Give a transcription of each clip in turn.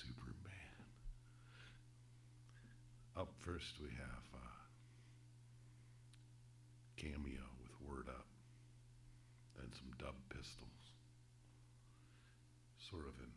Superman. Up first, we have a Cameo with Word Up, then some Dub Pistols, sort of in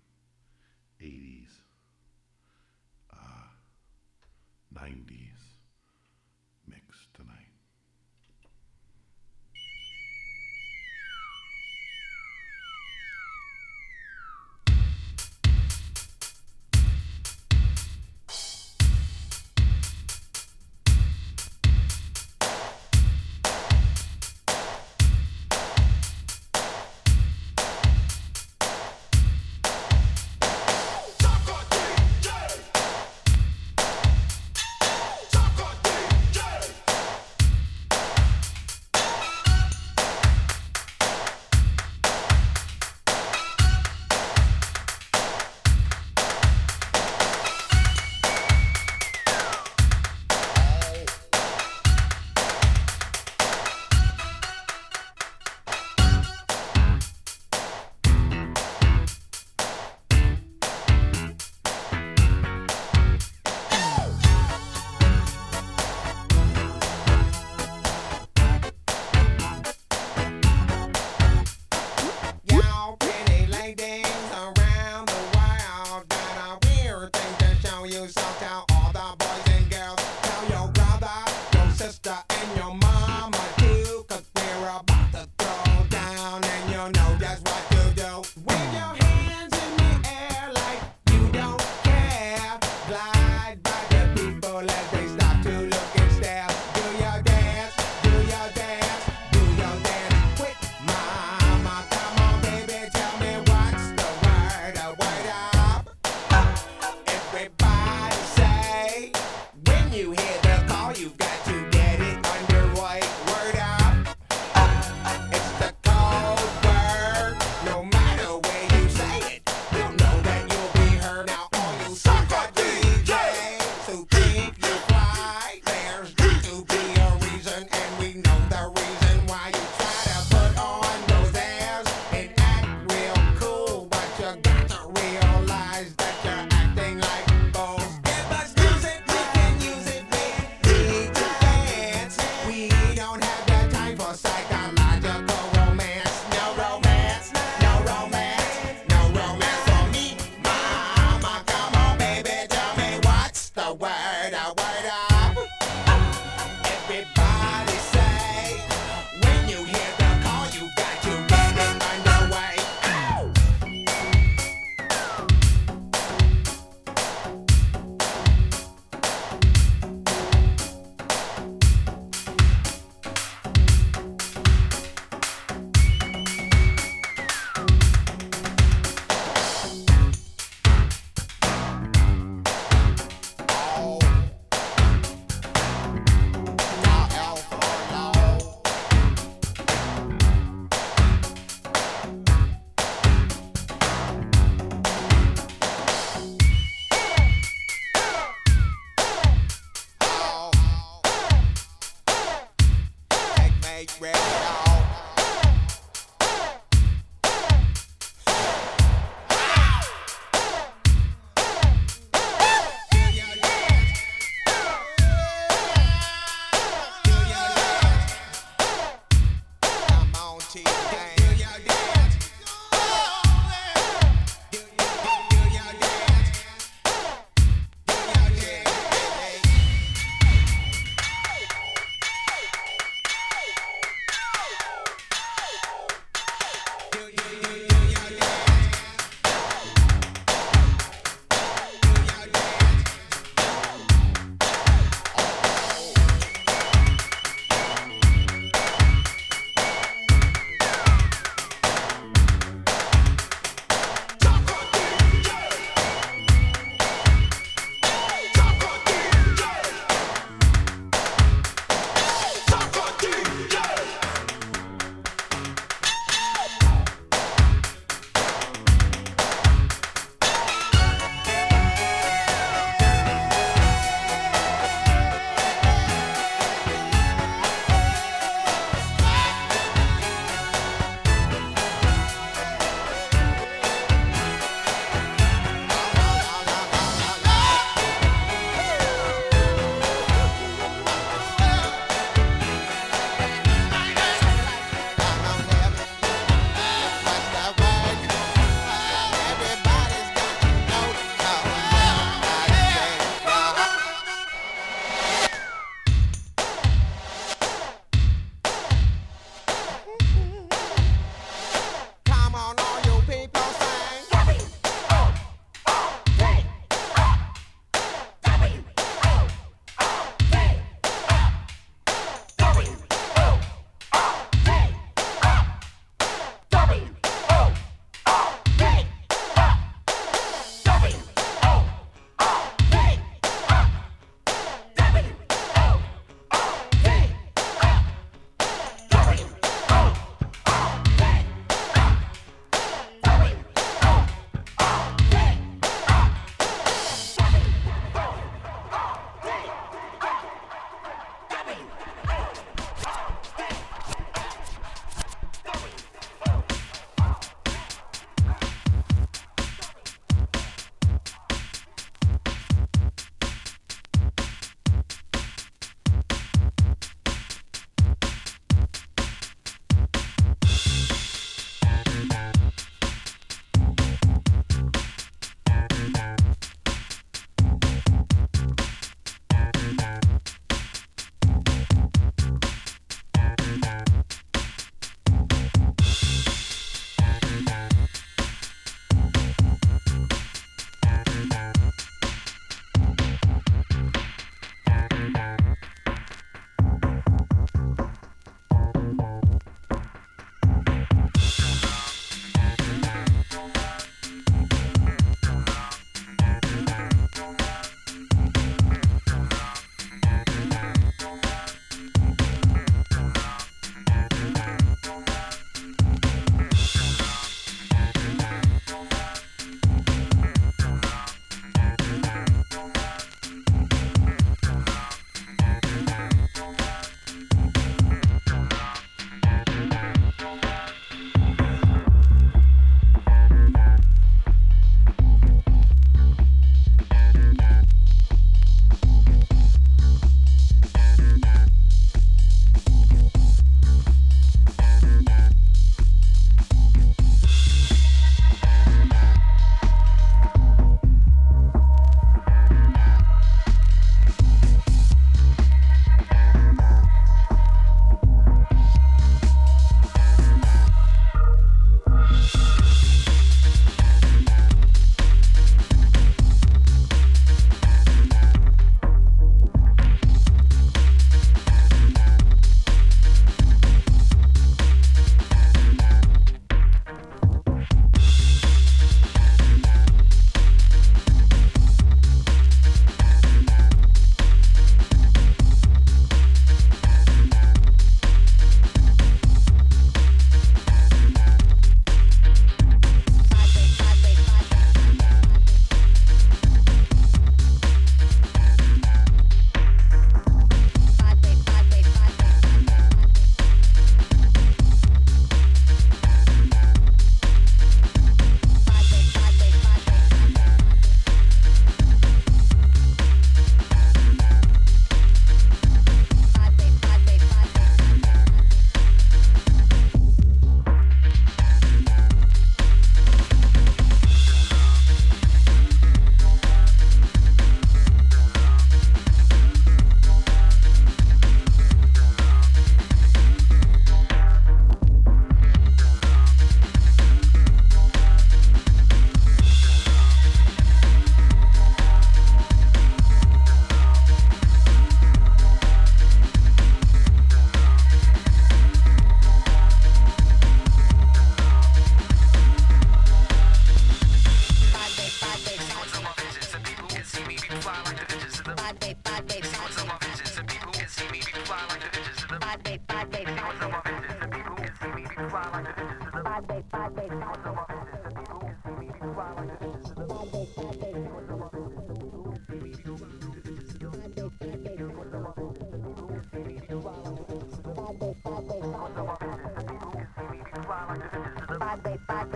bad way, bad.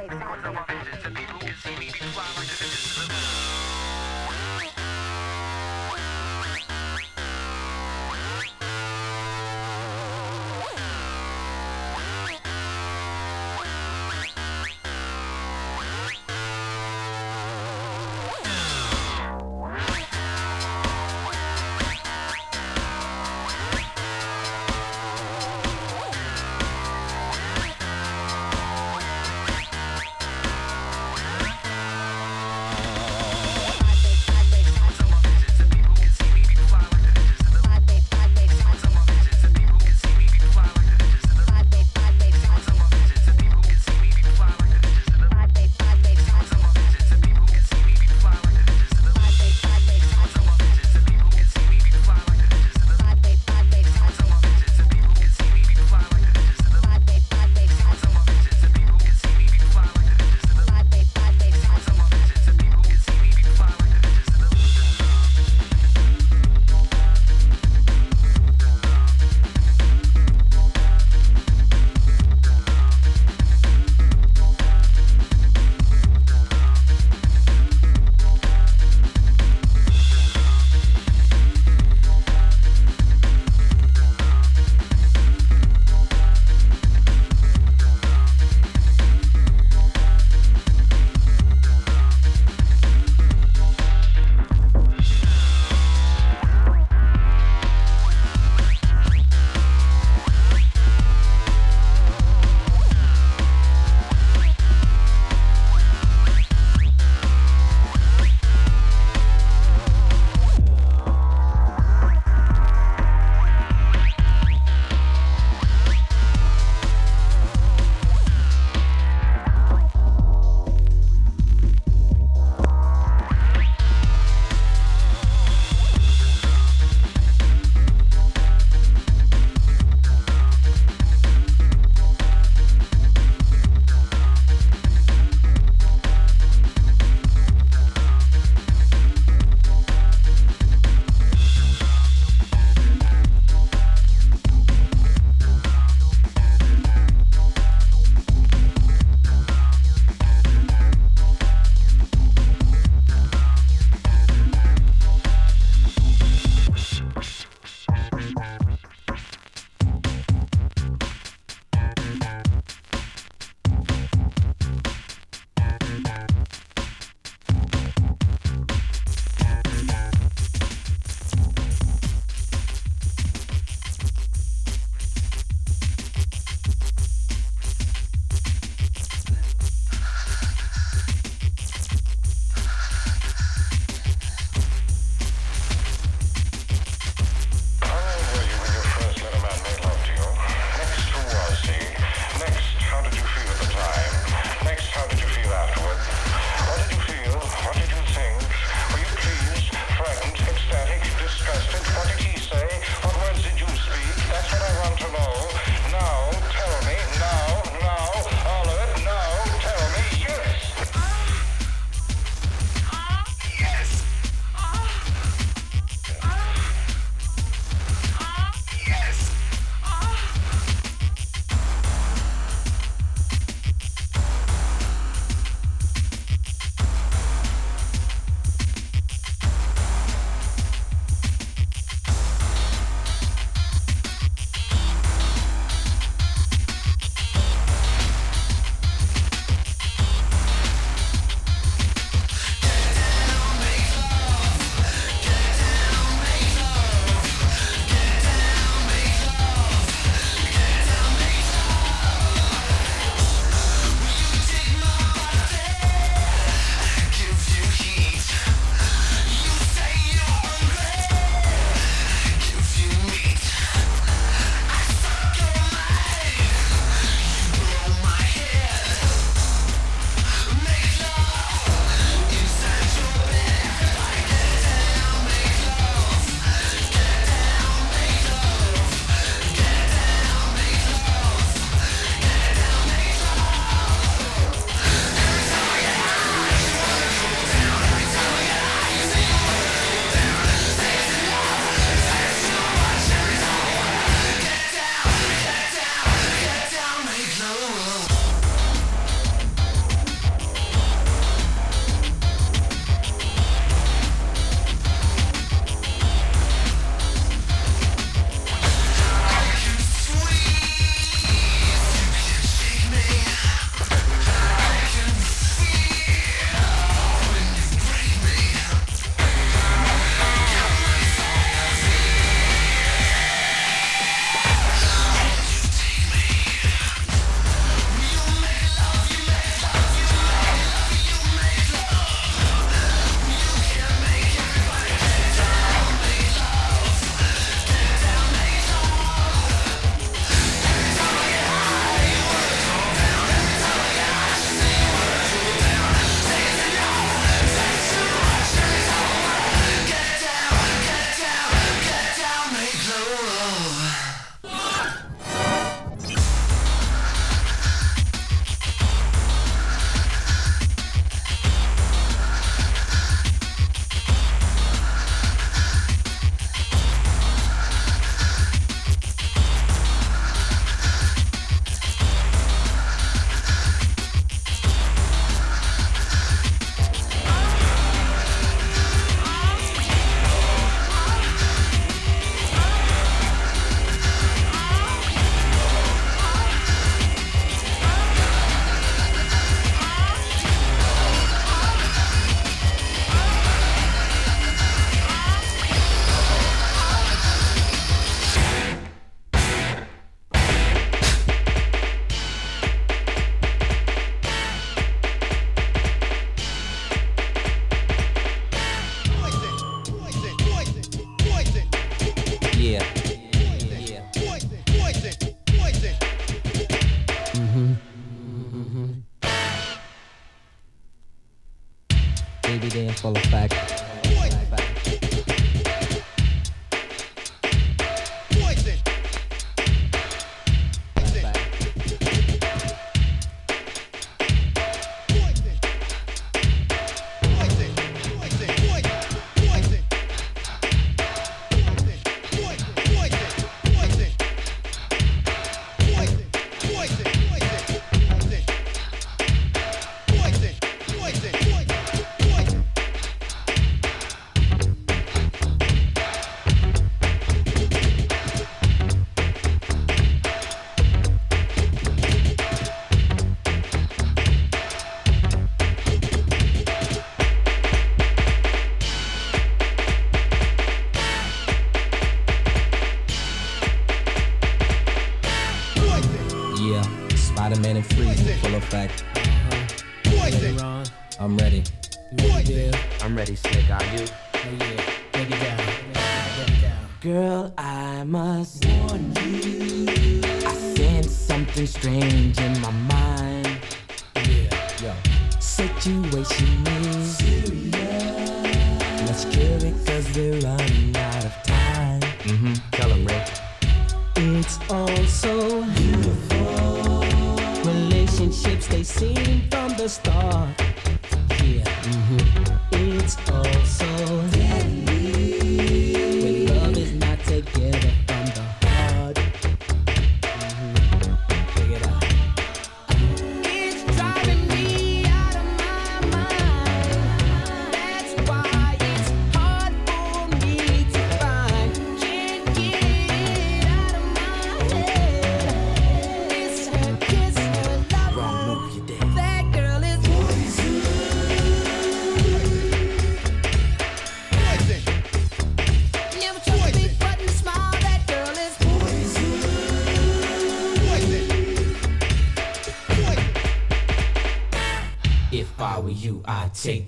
Sing,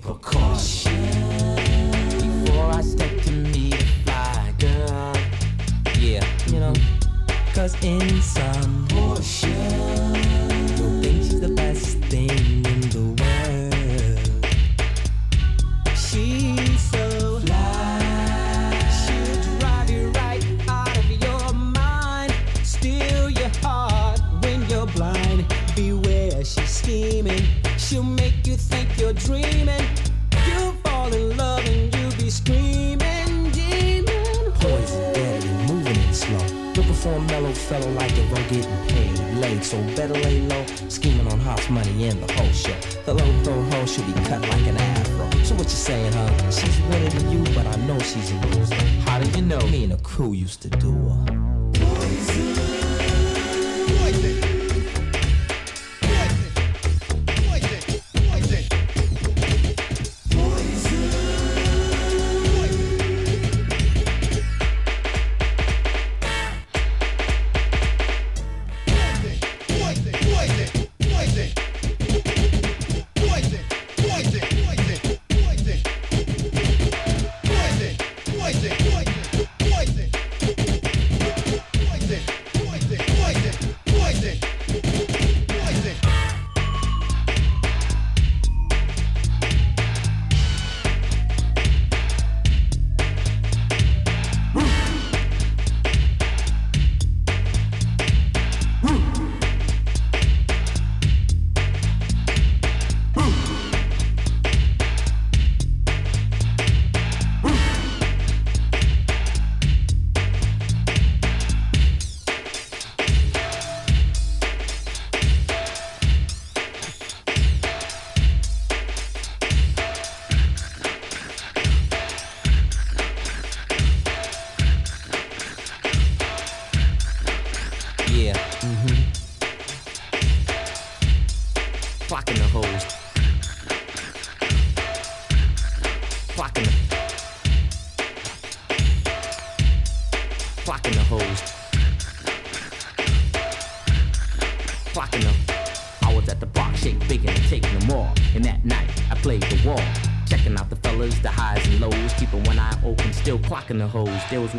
for a mellow fellow like it won't getting paid. Late, so better lay low. Scheming on hot money in the whole show. The low throw hoe should be cut like an afro. So what you saying, huh? She's winning with you, but I know she's a loser. How do you know? Me and the crew used to do her. in the holes. There was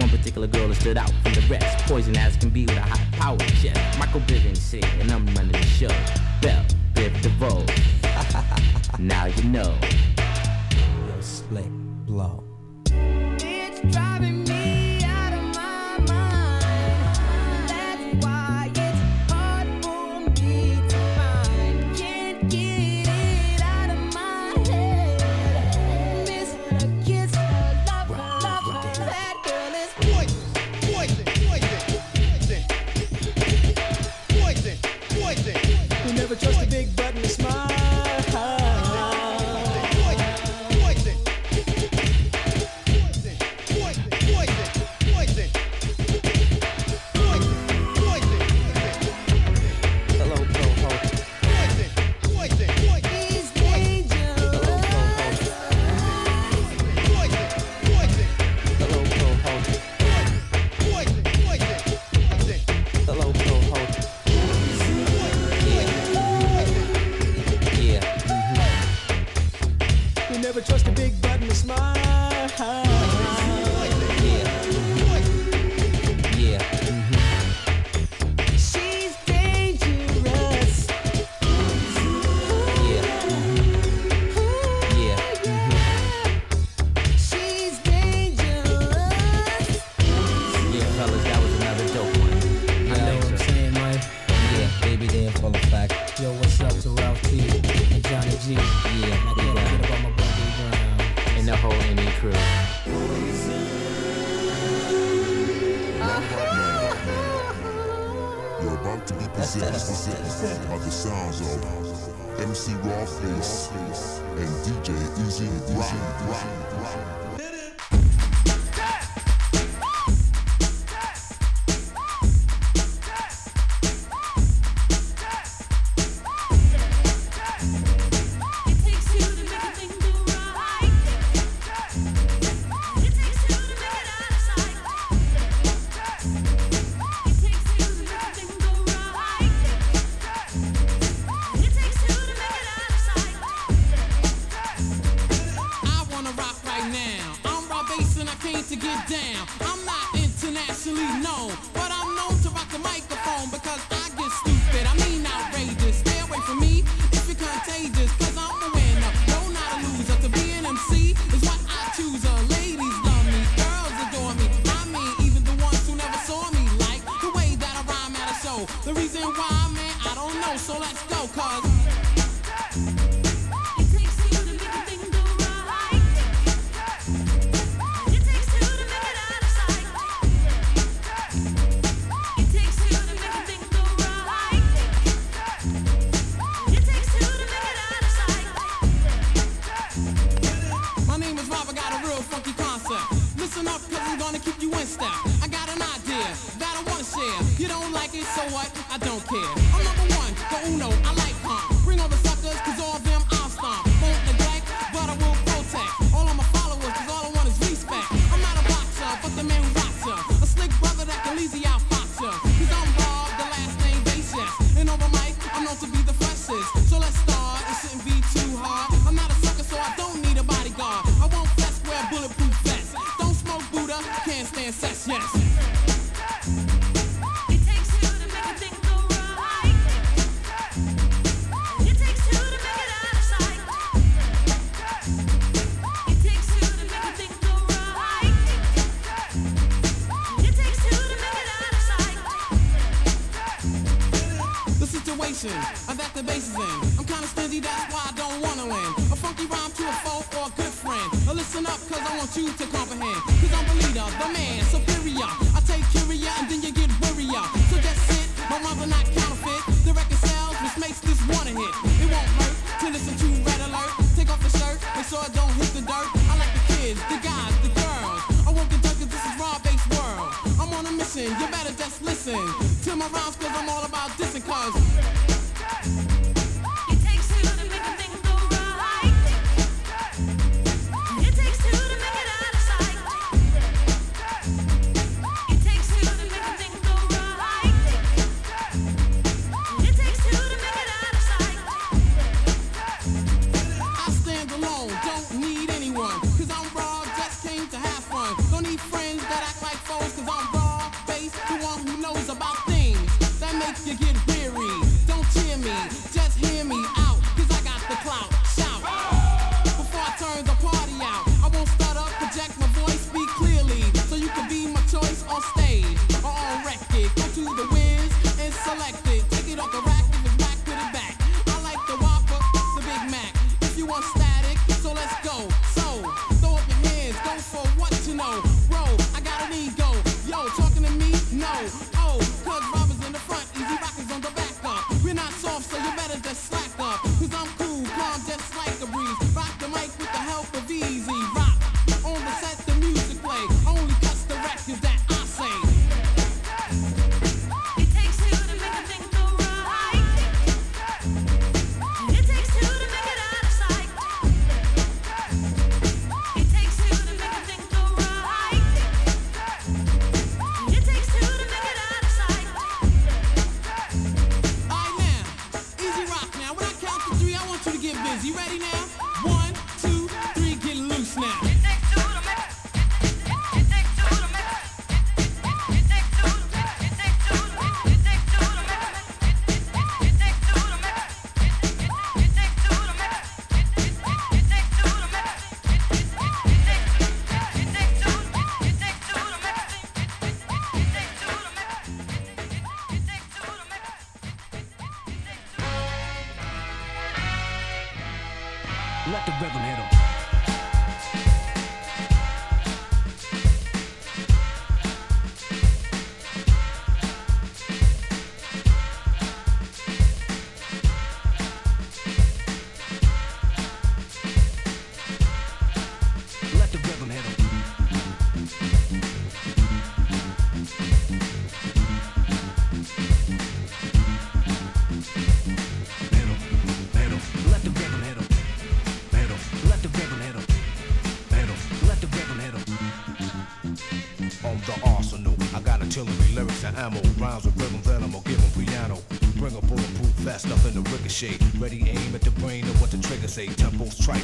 say. Tempos trifle,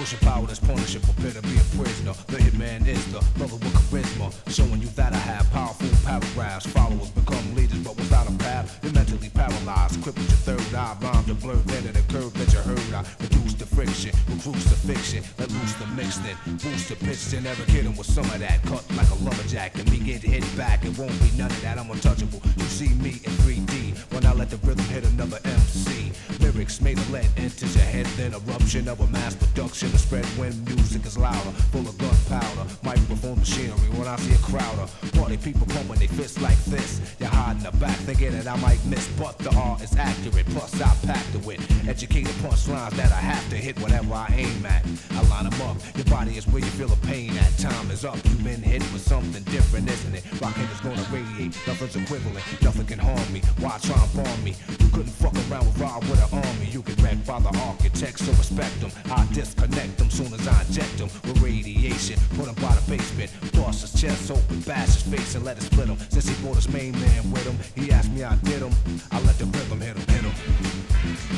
I'm pushing power that's punishing, prepare to be a prisoner. The hitman is the brother with charisma, showing you that I have powerful paragraphs. Followers become leaders, but without a path, you're mentally paralyzed. Crippled your third eye, rhymes the blurred end of the curve that you heard. I reduce the friction, recruits the fiction, let loose the mixed in, boost the pitch, and never 'em with some of that. Cut like a lumberjack, and me get hit back. It won't be none of that. I'm untouchable. You see me in 3D when I let the rhythm hit another MC. Lyrics made of lead enters your head, then eruption of a mass production. The spread when music is louder, full of gunpowder. Microphone machinery when I see a crowd of party people pumping they fists like this. You're hiding the back, thinking that I might miss, but the art is accurate. Plus I packed it with educated punchlines that I have to hit whatever I aim at. I line 'em up. Your body is where you feel the pain at. Time is up. You've been hit with something different, isn't it? Rocket is gonna radiate. Nothing's equivalent. Nothing can harm me. Why try and bomb me? You couldn't fuck around with Rob with an army. You get wrecked by the architects, so respect them. I disconnect them soon as I inject them with radiation. Put him by the basement. Bust his chest open, bash his face, and let it split him. Since he brought his main man with him, he asked me I did him. I let the rhythm hit him, hit him.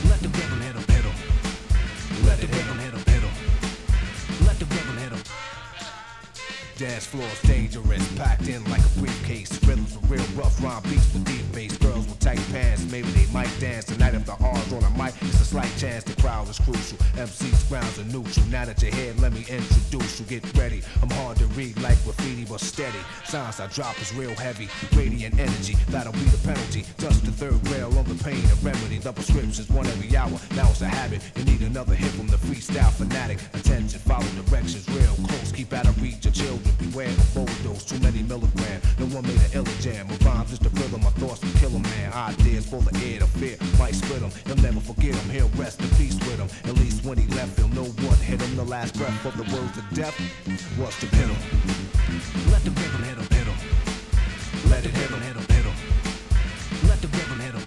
Let the rhythm hit him, hit him. Let the rhythm hit him, hit him. Let the rhythm hit him. Dance floor's dangerous, packed in like a briefcase. Rhythms with real rough rhyme beats with deep bass. Girls tight pants, maybe they might dance tonight if the R's on a mic. It's a slight chance the crowd is crucial. MC's grounds are neutral. Now that you're here, let me introduce you. Get ready. I'm hard to read like graffiti, but steady. Sounds I drop is real heavy. Radiant energy, that'll be the penalty. Dust the third rail on the pain and remedy. Double The prescription's one every hour. Now it's a habit. You need another hit from the freestyle fanatic. Attention, follow directions real close. Keep out of reach of children. Beware of overdose. Too many milligram. No one made an illa jam. My rhymes just the rhythm. My thoughts can kill a man. Ideas full of air to fear. Might split him. He'll never forget him. He'll rest in peace with him. At least when he left, he'll know what hit him. The last breath of the words of death was to hit him. Let the rhythm hit him, hit him. Let it hit him, hit him, hit him. Let the rhythm hit him.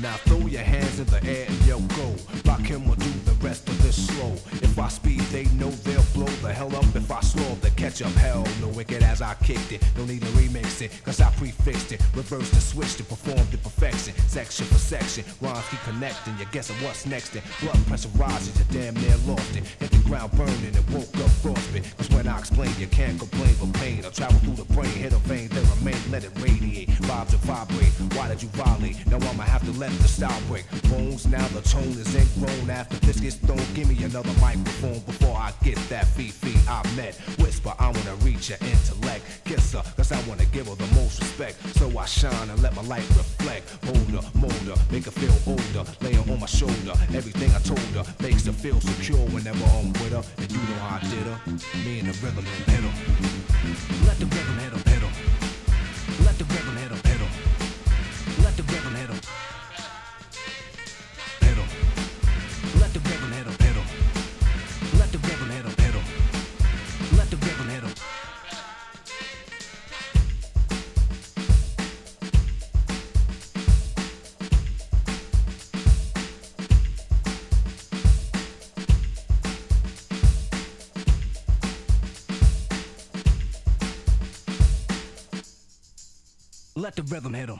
Now throw your hands in the air and yo go. Rock him or do the rest of this slow. If I speed, they know they'll blow the hell up. If I slow, they catch up. Hell, no wicked as I kicked it. No need to remix it, cause I prefixed it. Reverse the switch to perform to perfection. Section for section, rhymes keep connecting. You're guessing what's next. And blood pressure rises, you damn near lost it. Hit the ground burning and woke up frostbit. Cause when I explain, you can't complain for pain. I travel through the brain, hit a vein, then remain, let it radiate. Vibes to vibrate. Why did you violate? Now I'ma have to let the style break. Bones, now the tone is ingrown. After this gets thrown, give me another microphone before I get that fee-fee I met. Whisper, I wanna reach your intellect. Kiss her, cause I wanna give her the most respect. So I shine and let my light reflect. Hold her, mold her, make her feel older. Lay her on my shoulder. Everything I told her makes her feel secure whenever I'm with her. And you know how I did her. Me and the rhythm hit her. Let the rhythm hit her, Let the rhythm hit 'em,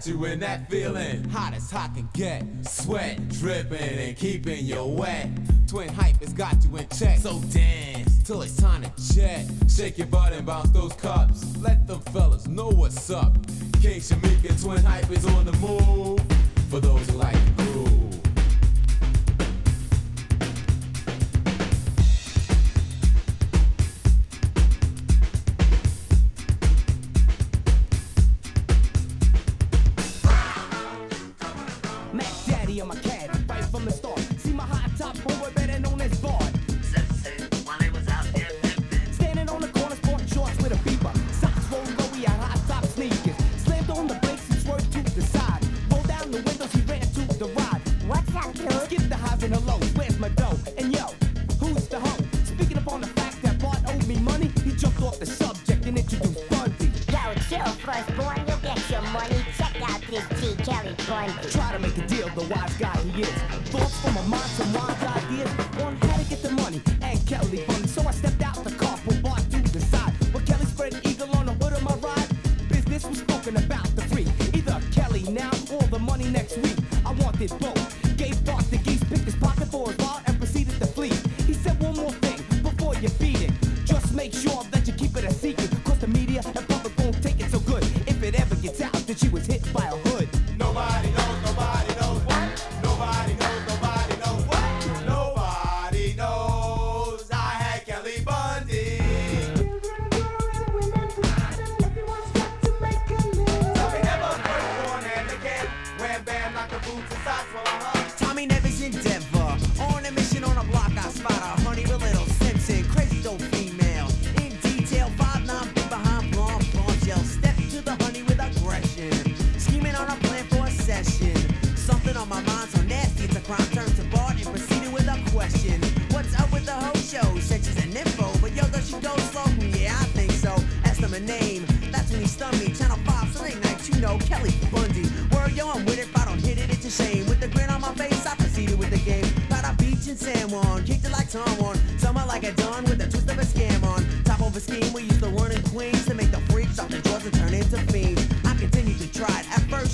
got you in that feeling. Hot as hot can get. Sweat dripping and keeping you wet. Twin hype has got you in check. So dance till it's time to jet. Shake your butt and bounce those cars.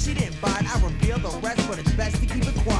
She didn't bite, I reveal the rest, but it's best to keep it quiet.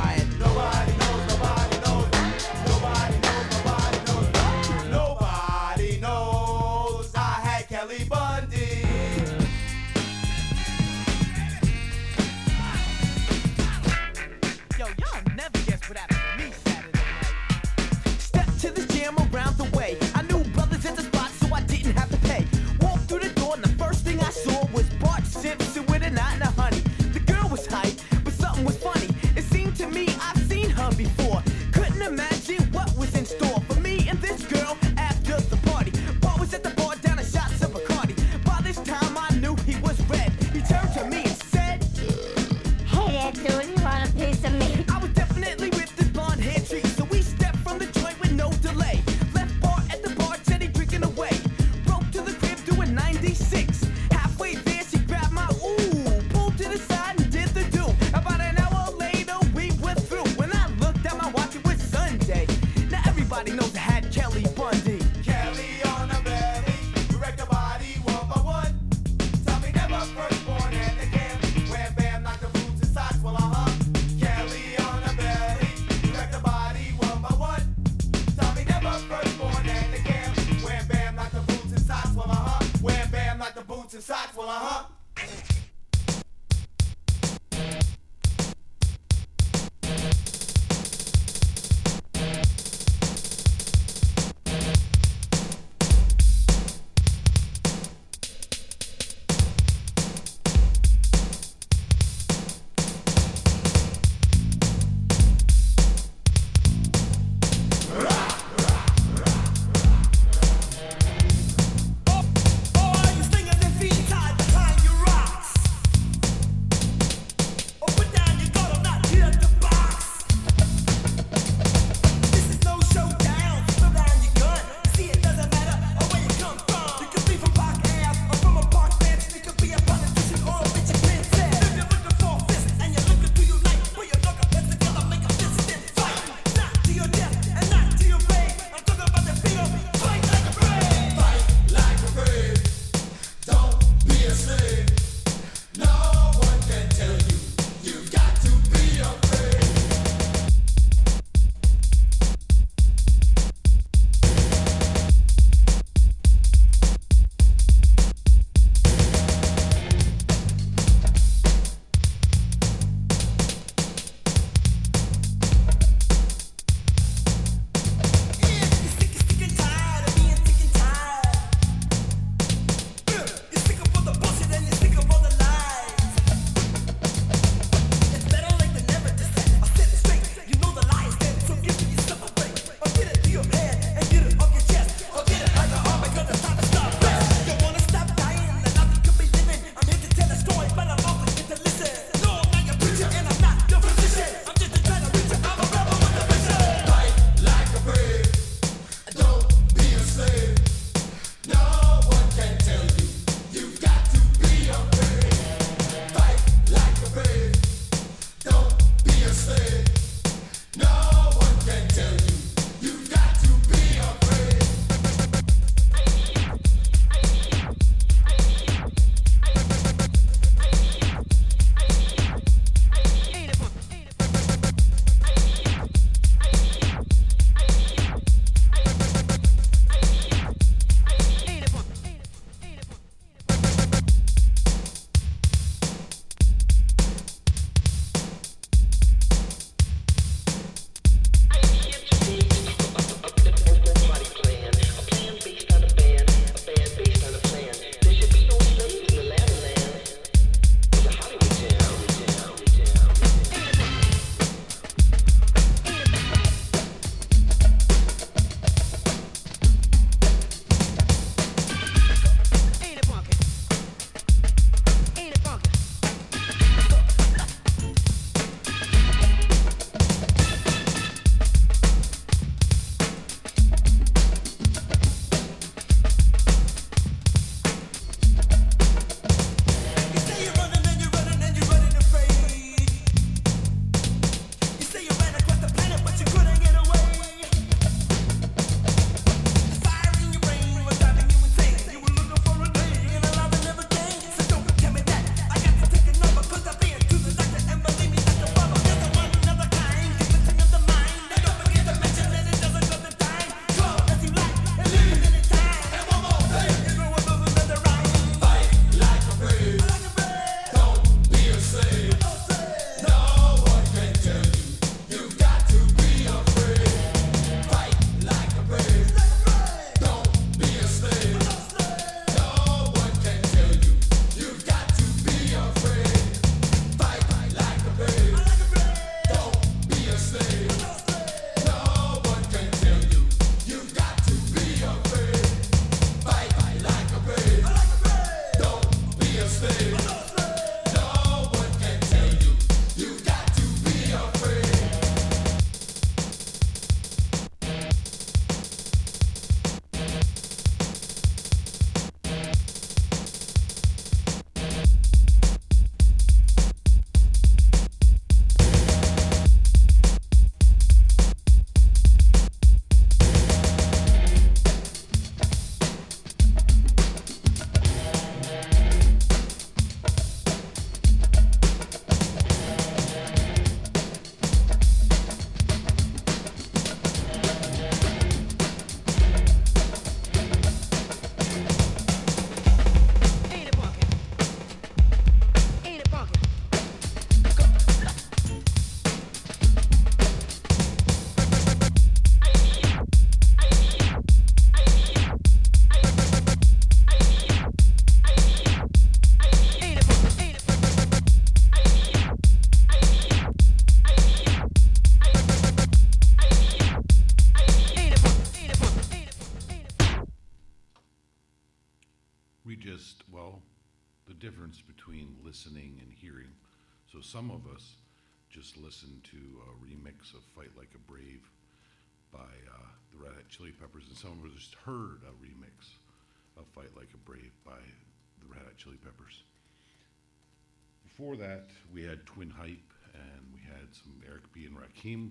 Twin Hype, and we had some Eric B. and Rakim.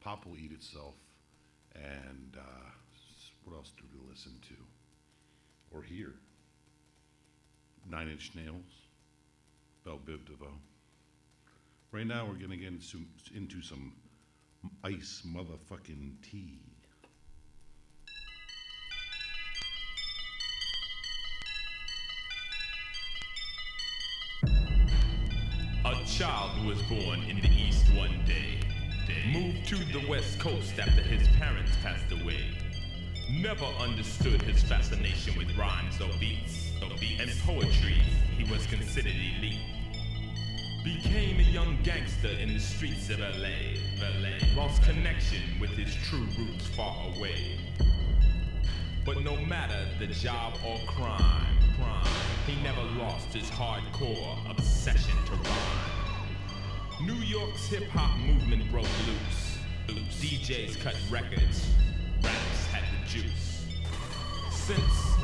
Pop will eat itself, and uh, what else did we listen to or hear? Nine Inch Nails, Belle Biv DeVoe. Right now, we're gonna get into, into some ice motherfucking tea. A child was born in the East one day. Moved to the West Coast after his parents passed away. Never understood his fascination with rhymes or beats. And poetry, he was considered elite. Became a young gangster in the streets of LA. Lost connection with his true roots far away. But no matter the job or crime, crime, he never lost his hardcore obsession to rhyme. New York's hip hop movement broke loose. DJs cut records, raps had the juice. Since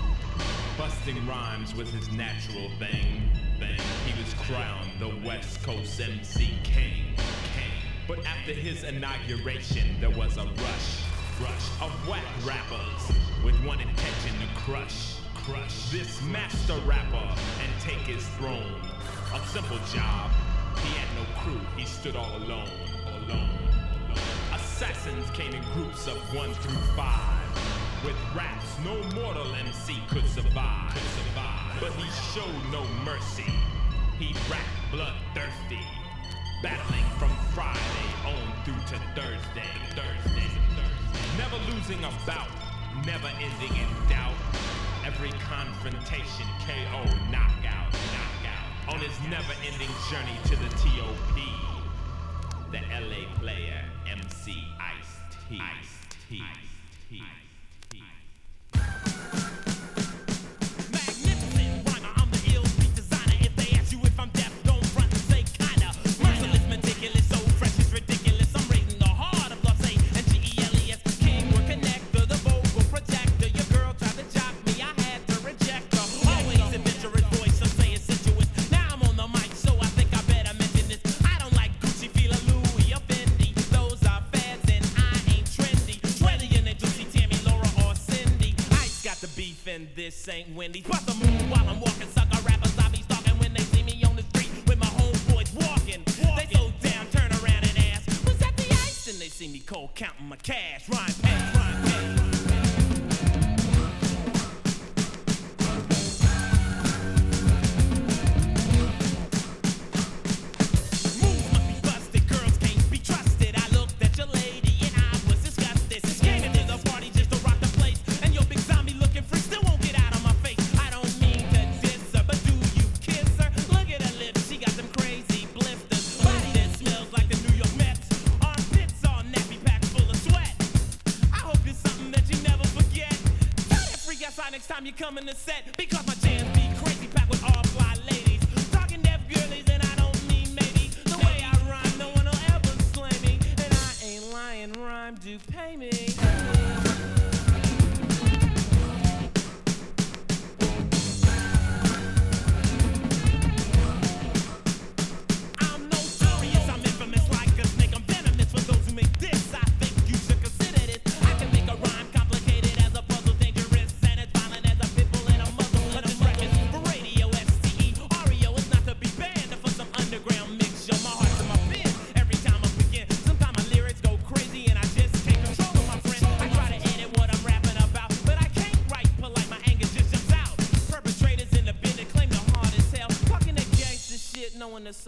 busting rhymes was his natural thing, thing, he was crowned the West Coast MC King. King. But after his inauguration, there was a rush, rush of whack rappers with one intention to crush, crush this master rapper and take his throne. A simple job. He had no crew. He stood all alone, alone. alone. Assassins came in groups of one through five. With raps, no mortal MC could survive. Could survive. But he showed no mercy. He rapped bloodthirsty, battling from Friday on through to Thursday, Thursday, Thursday. Never losing a bout, never ending in doubt. Every confrontation, KO, knockout, knockout. On his never-ending journey to the TOP, the LA player, MC Ice T. Ice. T. this ain't Wendy. Bust a move while I'm walking, sucker rappers I be stalking when they see me on the street with my homeboys walking. They slow down, turn around and ask, was that the ice? And they see me cold counting my cash. Rhyme pass, rhyme pass.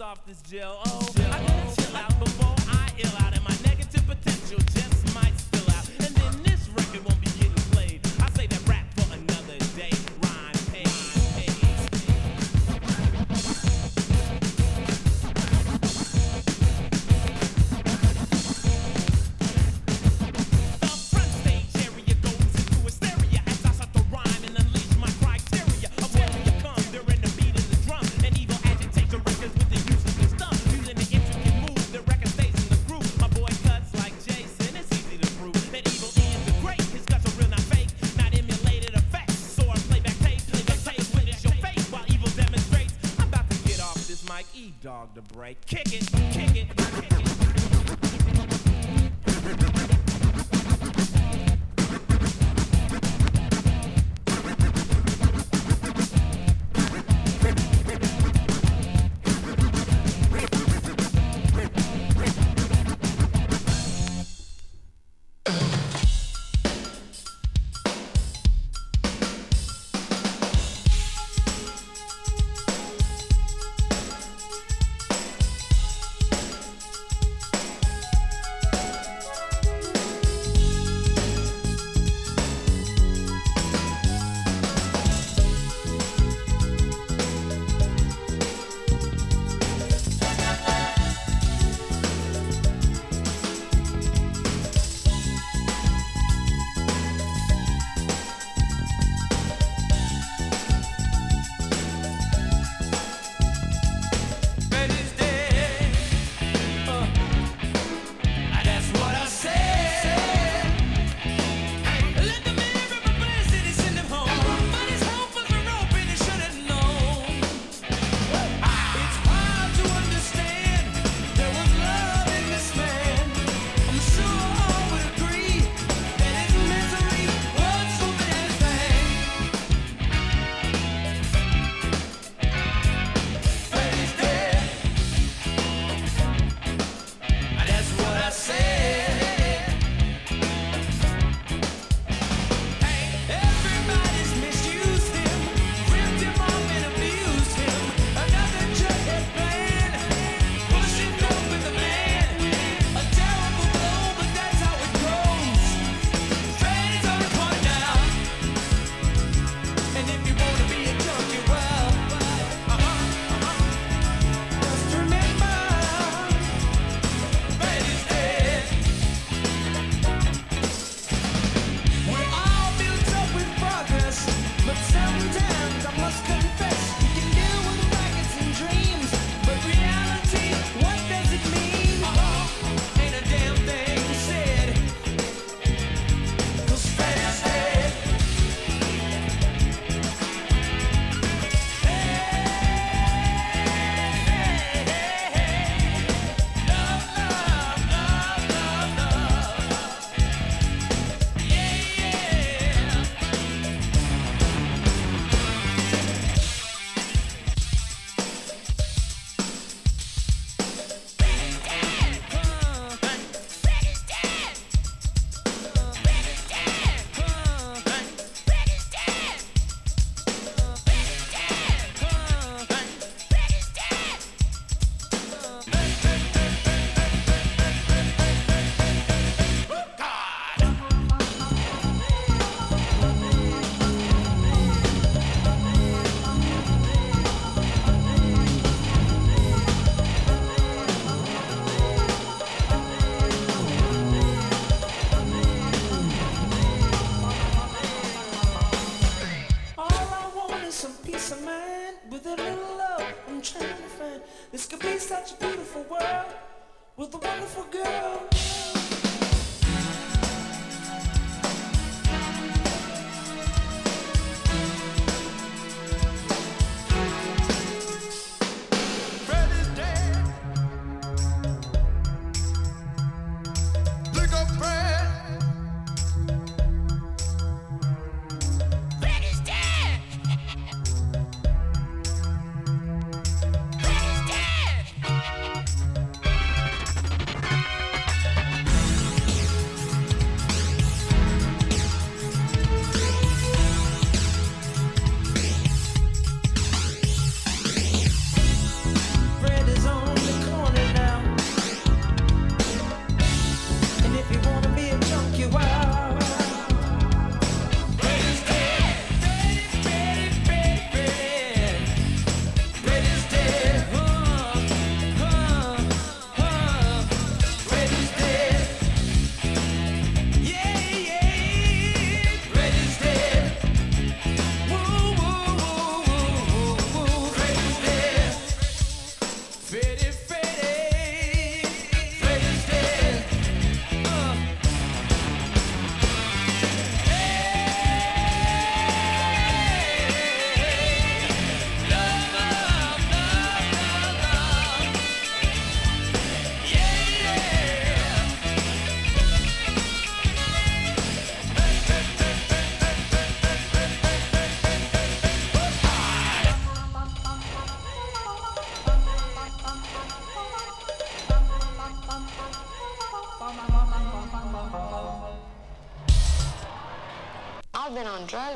Soft as gel. Oh,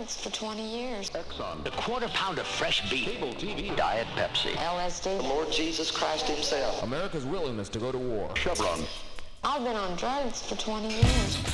been drugs for 20 years. Exxon. The quarter pound of fresh beef. Cable TV. Diet Pepsi. LSD. The Lord Jesus Christ himself. America's willingness to go to war. Chevron. I've been on drugs for 20 years.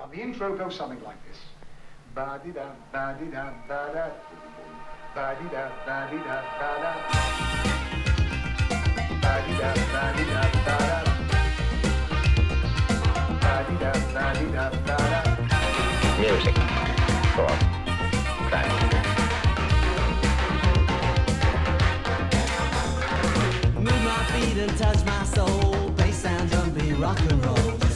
Now the intro goes something like this. Ba di da ba di da ba da ba di da ba di da ba da ba di da ba di da ba da ba di da ba di da ba da Music for. Move my feet and touch my soul. Bass and drum beat rock and roll.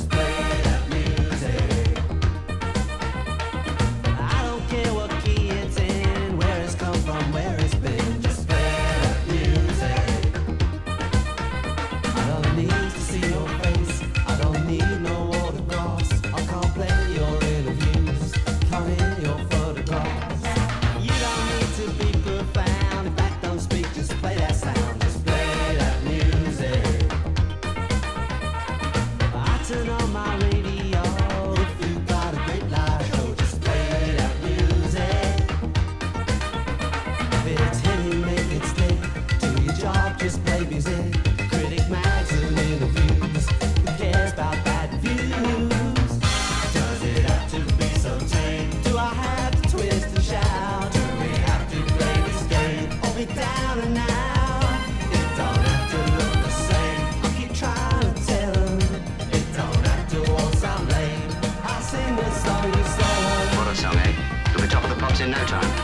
in no time.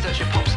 For these days.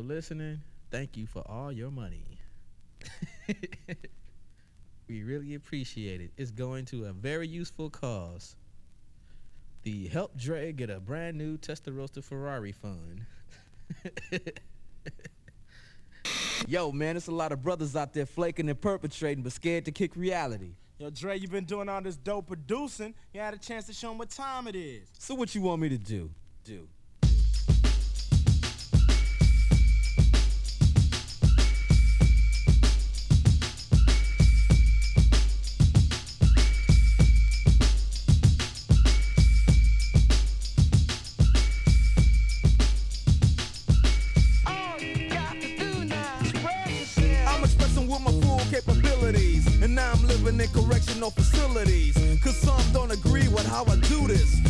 People listening, thank you for all your money. we really appreciate it. It's going to a very useful cause. The Help Dre get a brand new Testarossa Ferrari fund. Yo, man, it's a lot of brothers out there flaking and perpetrating, but scared to kick reality. Yo, Dre, you've been doing all this dope producing. You had a chance to show them what time it is. So what you want me to do? Do.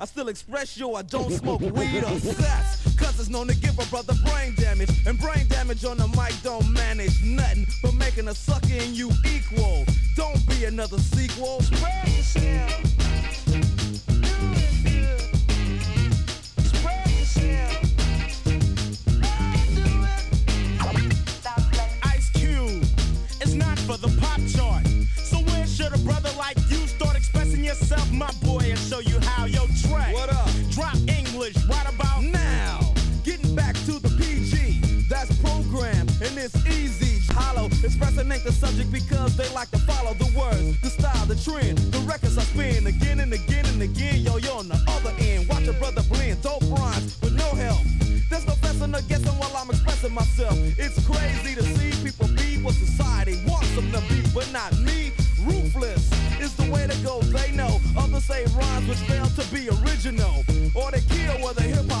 I still express yo, I don't smoke weed or sex. Cause it's known to give a brother brain damage. And brain damage on the mic don't manage nothing but making a sucker in you equal. Don't be another sequel. Spread yourself. Because they like to follow the words, the style, the trend, the records I spin again and again and again. Yo, yo, on the other end, watch a brother blend dope rhymes with no help. There's no fessing or guessing while I'm expressing myself. It's crazy to see people be what society wants them to be, but not me. Ruthless is the way to go, they know. Others say rhymes which fail to be original. Or they kill where the hip hop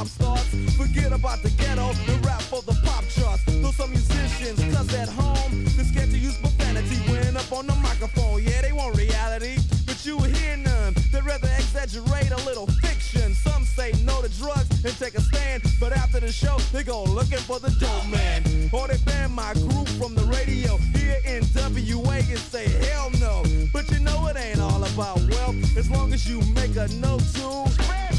after the show, they go looking for the dope man. Or they ban my group from the radio here in WA and say hell no. But you know it ain't all about wealth as long as you make a note tune. Spread.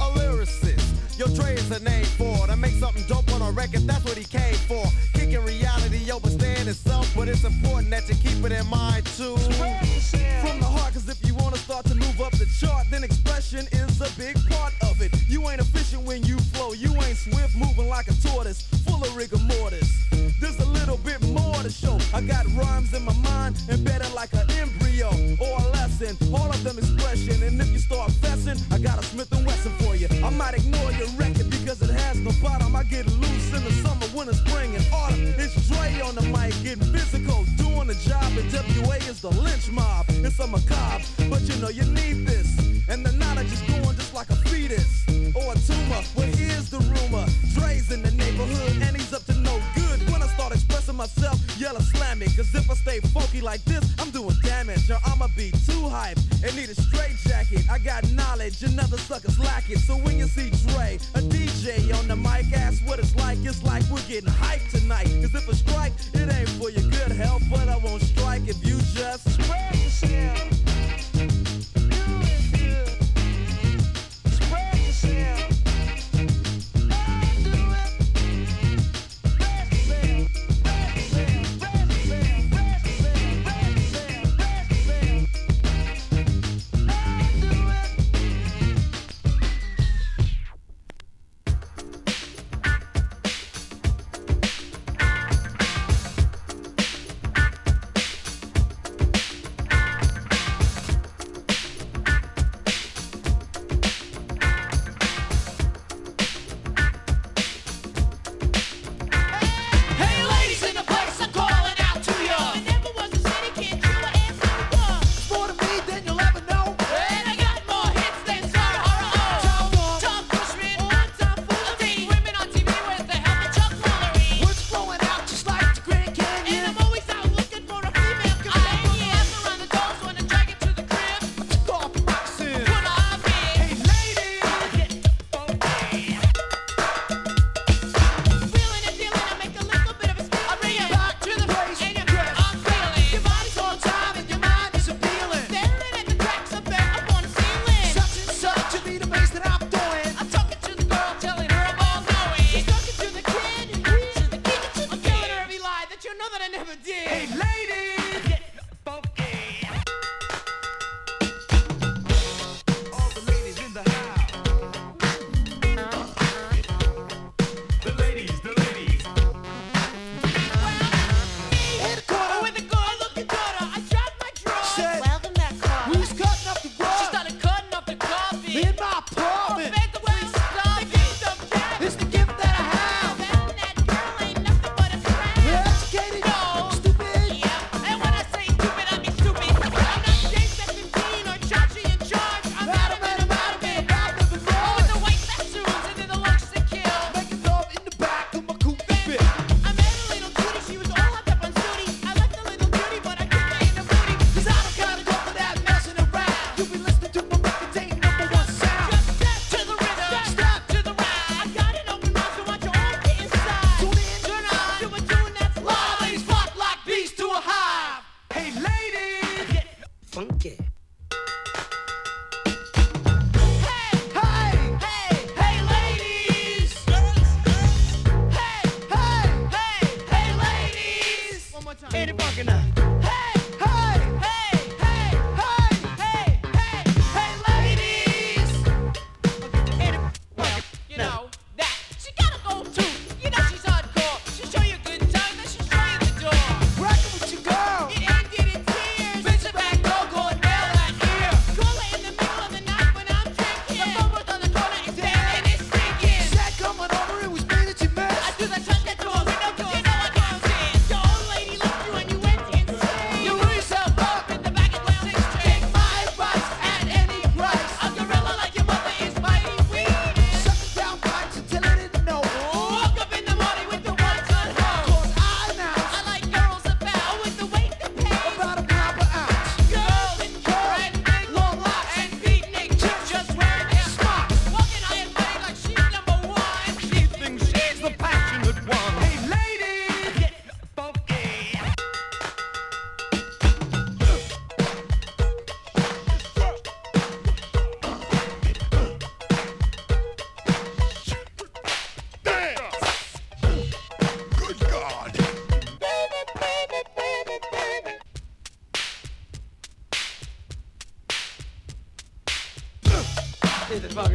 A lyricist. Yo, Dre is a name for to make something dope on a record. That's what he came for. It's important that you keep it in mind too. From the heart, cause if you wanna start to move up the chart, then expression is a big part of it. You ain't efficient when you flow. You ain't swift, moving like a tortoise, full of rigor mortis. There's a little bit more to show. I got rhymes in my mind, embedded like an embryo or a lesson. All of them expression, and if you start fessing, I got a Smith and Wesson for you. I might ignore your record because it has no bottom. I get loose in the summer, doing the WA is the lynch mob. It's a macabre, but you know you need this. And the knowledge is going just like a fetus or a tumor. Well, here's the rumor: Dre's in the neighborhood, and he's up to no good. When I start expressing myself, yell slam me. Cause if I stay funky like this, I'm doing damage. Or I'ma be too hype and need a straight jacket. I got knowledge, and other suckers lack it. So when you see Dre, a DJ on the mic, ask what it's like. It's like we're getting hyped tonight. Cause if a strike, it ain't for your good health. But I won't strike if you just spread yourself.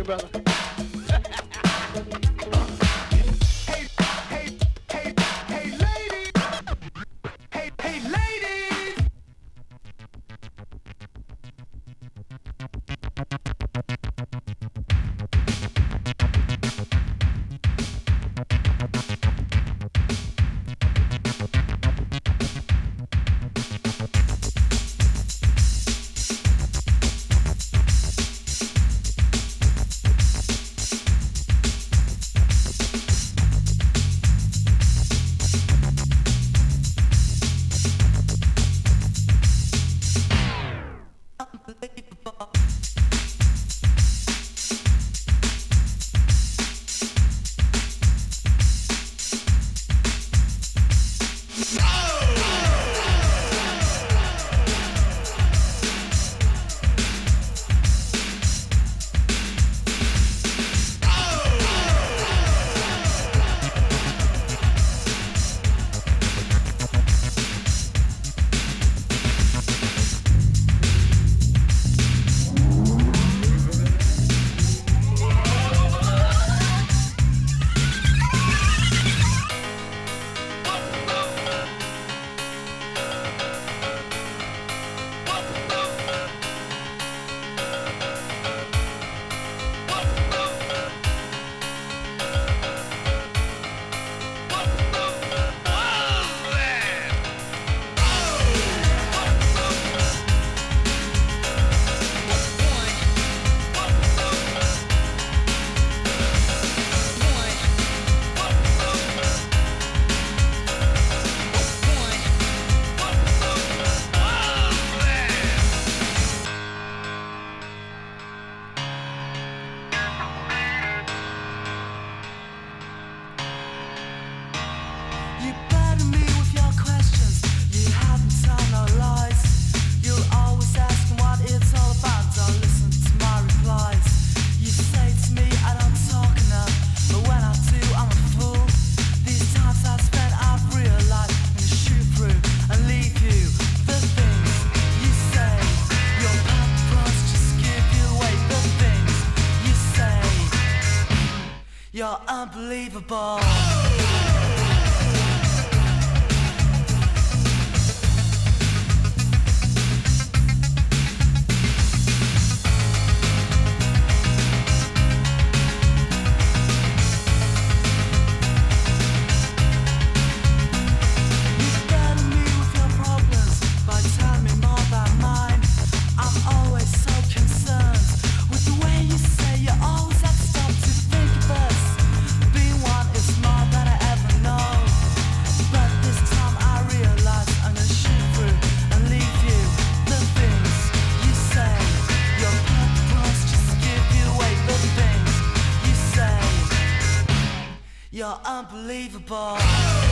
Brother. Unbelievable. Unbelievable.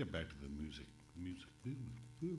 Get back to the music. Music. Ooh, ooh,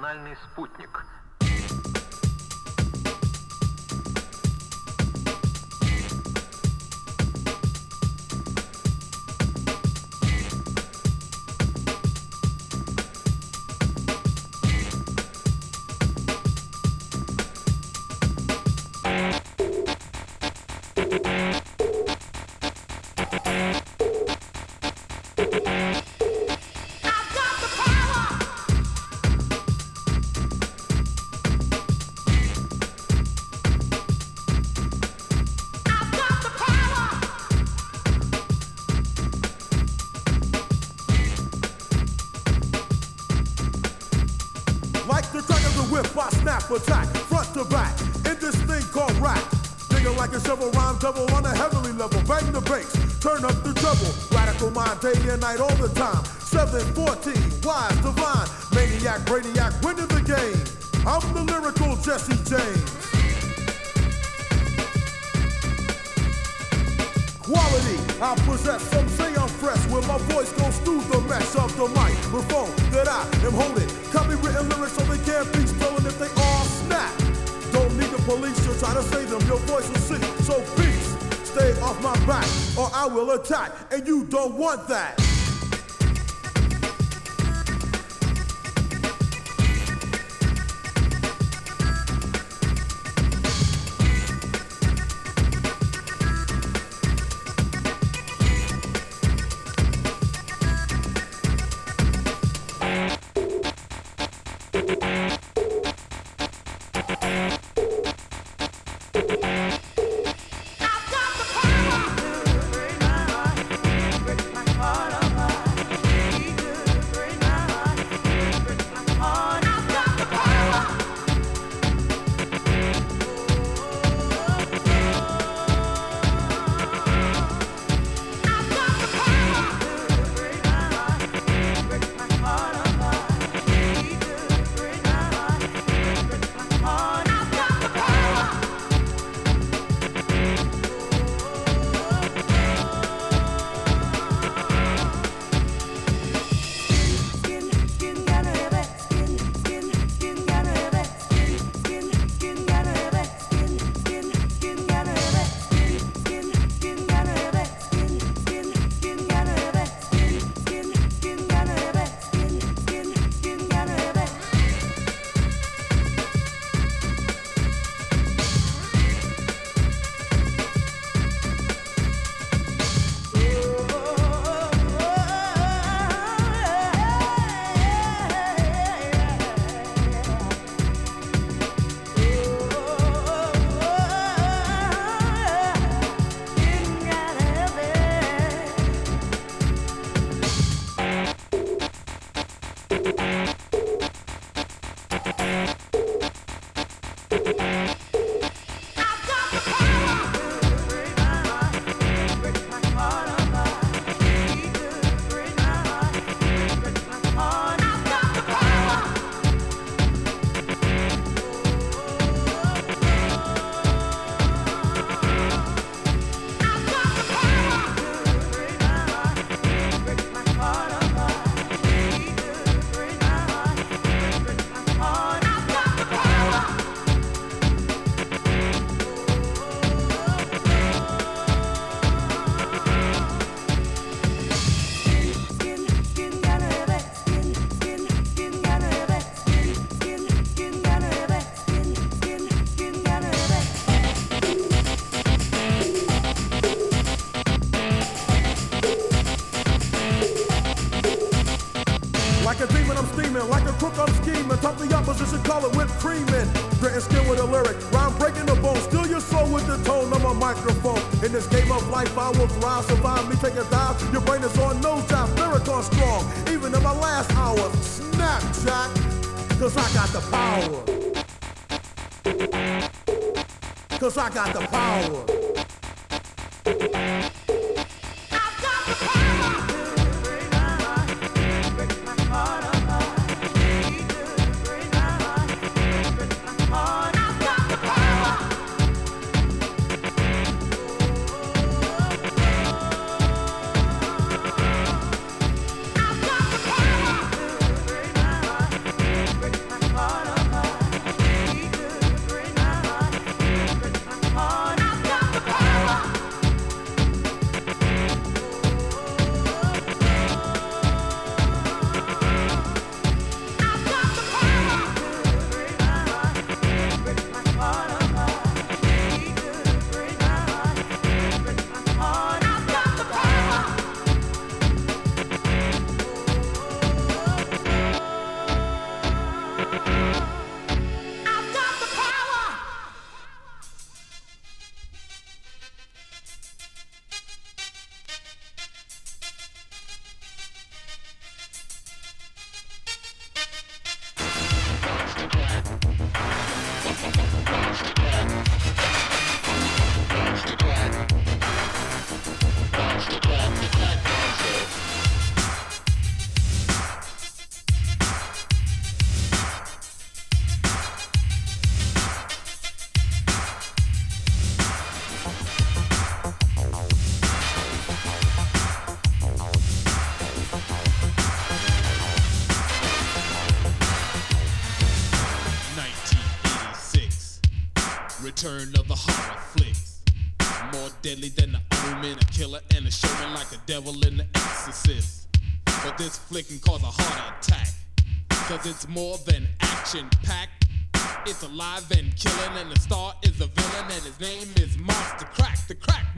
национальный спутник. Double on a heavenly level. Bang the bass, turn up the treble. Radical mind day and night all the time. 714, wise, divine, maniac, brainiac, winning the game. I'm the lyrical Jesse James. Quality, I possess, some say I'm fresh When my voice goes through the mesh of the microphone That I am holding Copywritten lyrics so they can't be stolen if they all snap Don't need the police try to save them Your voice will sing, so peace Stay off my back or I will attack And you don't want that devil in the exorcist. But this flick can cause a heart attack. Cause it's more than action packed. It's alive and killing, and the star is a villain, and his name is Monster Crack the Crack.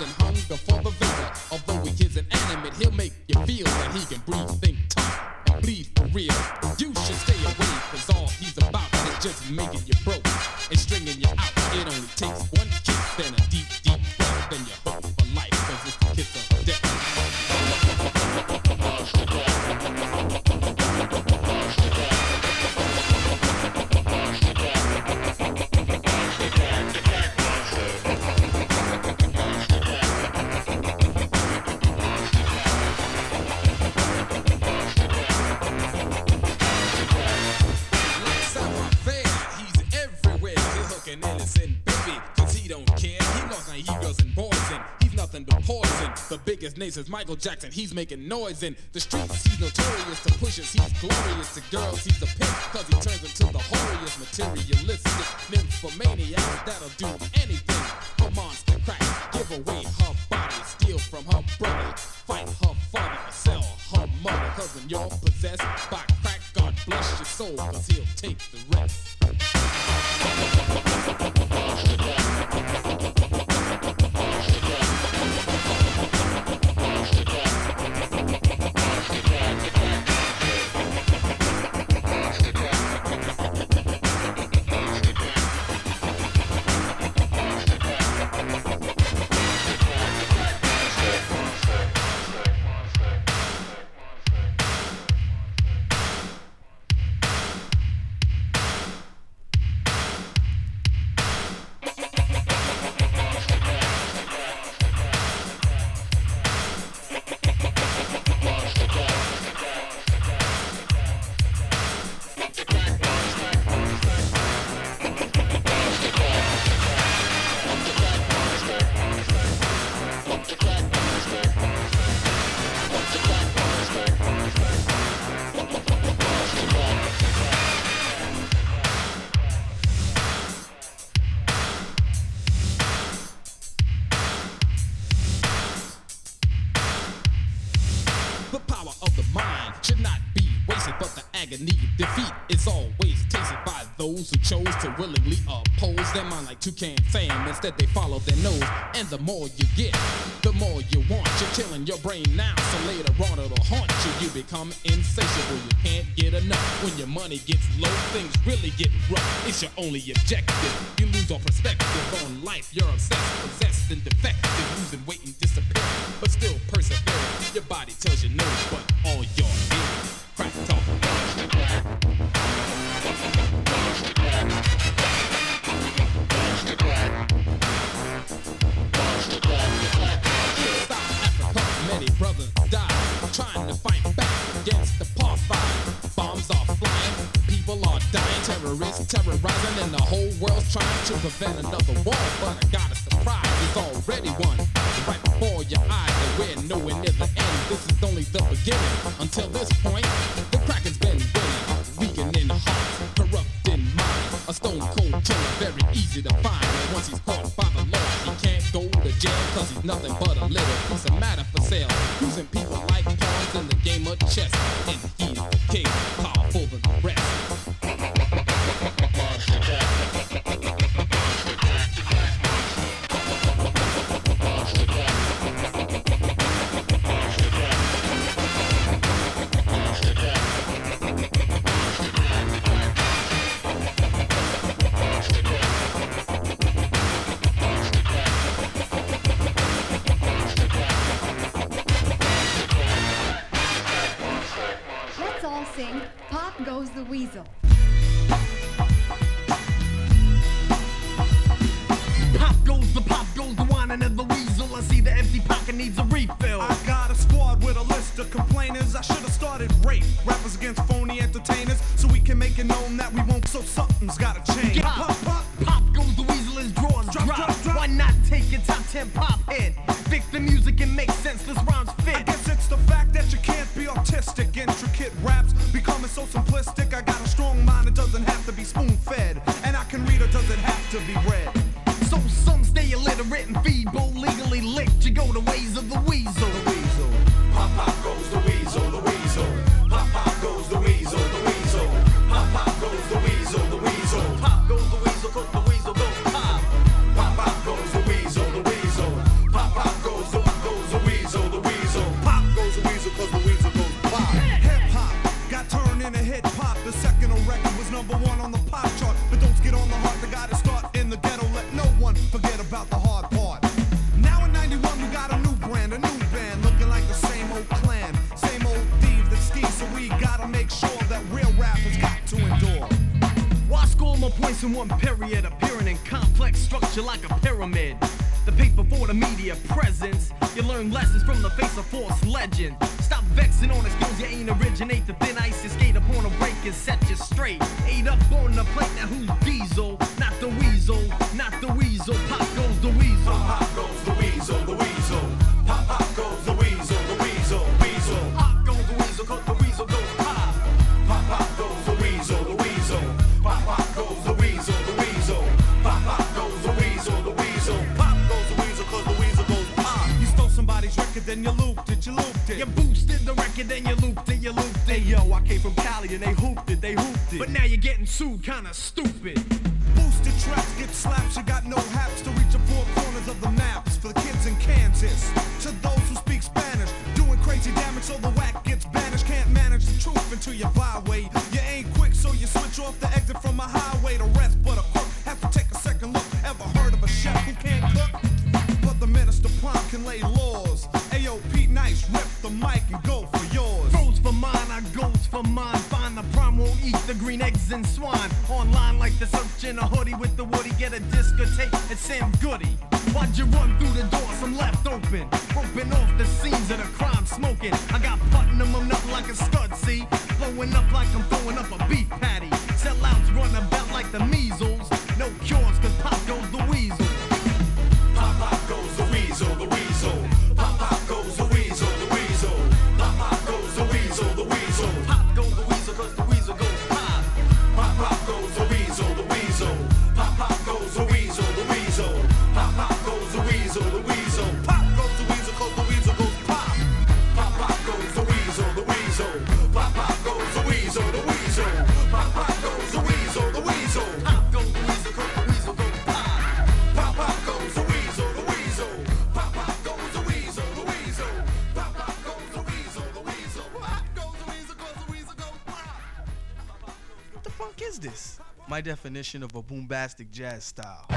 and hung before the visit of Nate says Michael Jackson, he's making noise in the streets. He's notorious to pushers, he's glorious to girls, he's a pimp, cause he turns into the horriest materialistic nymphomaniac that'll do anything for monster crack. Give away her body, steal from her brother. can fame. Instead, they follow their nose, and the more you get, the more you want. You're killing your brain now, so later on it'll haunt you. You become insatiable, you can't get enough. When your money gets low, things really get rough. It's your only objective. You lose all perspective on life, you're obsessed, possessed, and defective. pursue my definition of a bombastic jazz style.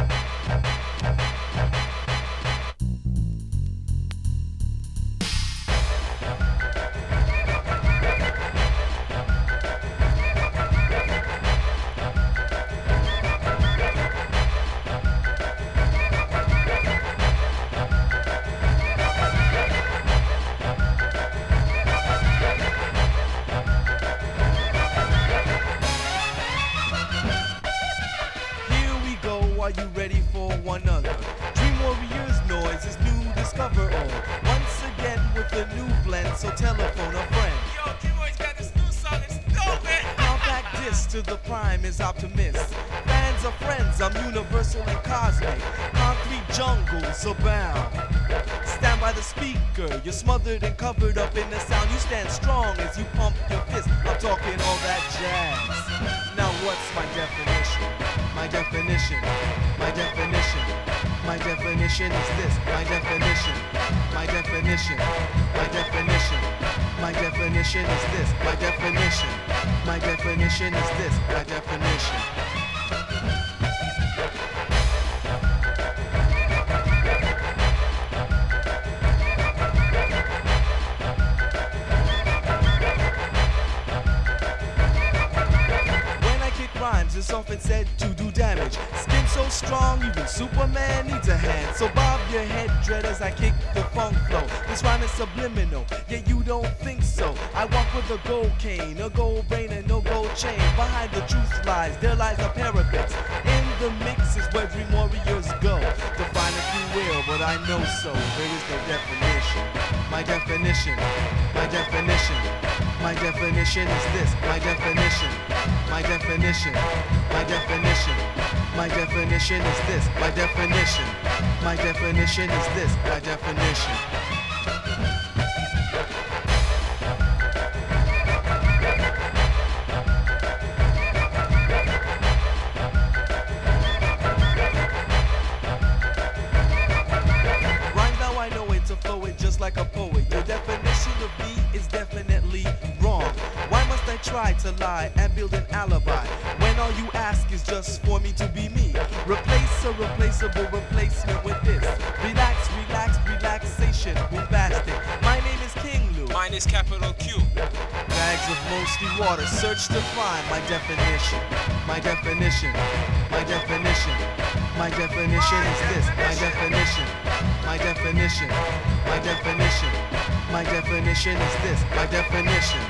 definition is this, by definition. It's often said to do damage. Skin so strong, even Superman needs a hand. So bob your head, dread, as I kick the funk flow. This rhyme is subliminal, yet you don't think so. I walk with a gold cane, a gold change. Behind the truth lies, there lies a parapet. In the mix is where dream warriors go. Define if you will, but I know so. There is no definition. My definition, my definition, my definition is this. My definition, my definition, my definition, my definition is this. My definition, my definition is this. My definition. Try to lie and build an alibi when all you ask is just for me to be me. Replace a replaceable replacement with this. Relax, relax, relaxation, bombastic. My name is King Lou. Mine is capital Q. Bags of mostly water. Search to find my definition. My definition. My definition. My definition is this. My definition. My definition. My definition. My definition. My definition is this. My definition.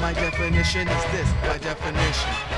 My definition is this. My definition.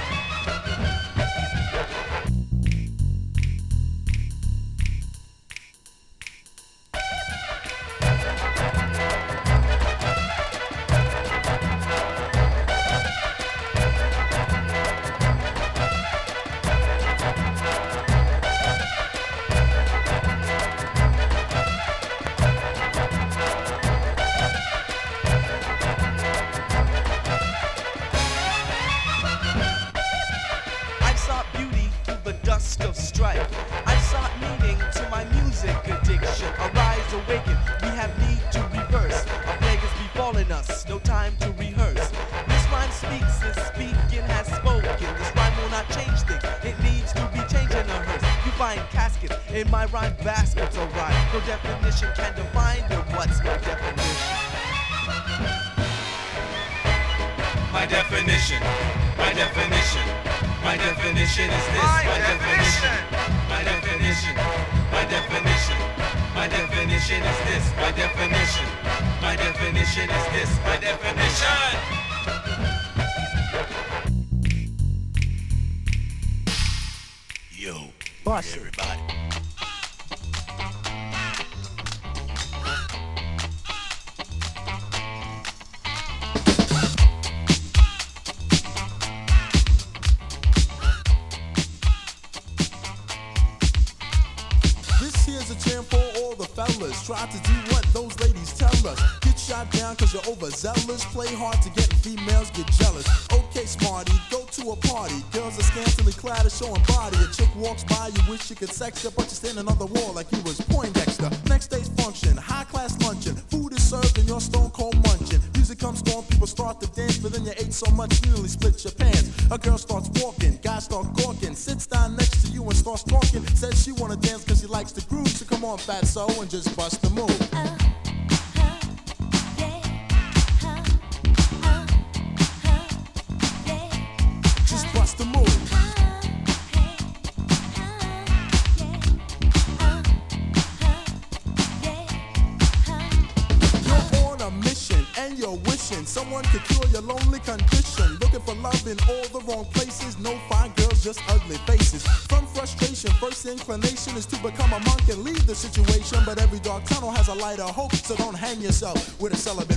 light a hope, so don't hang yourself with a celibate.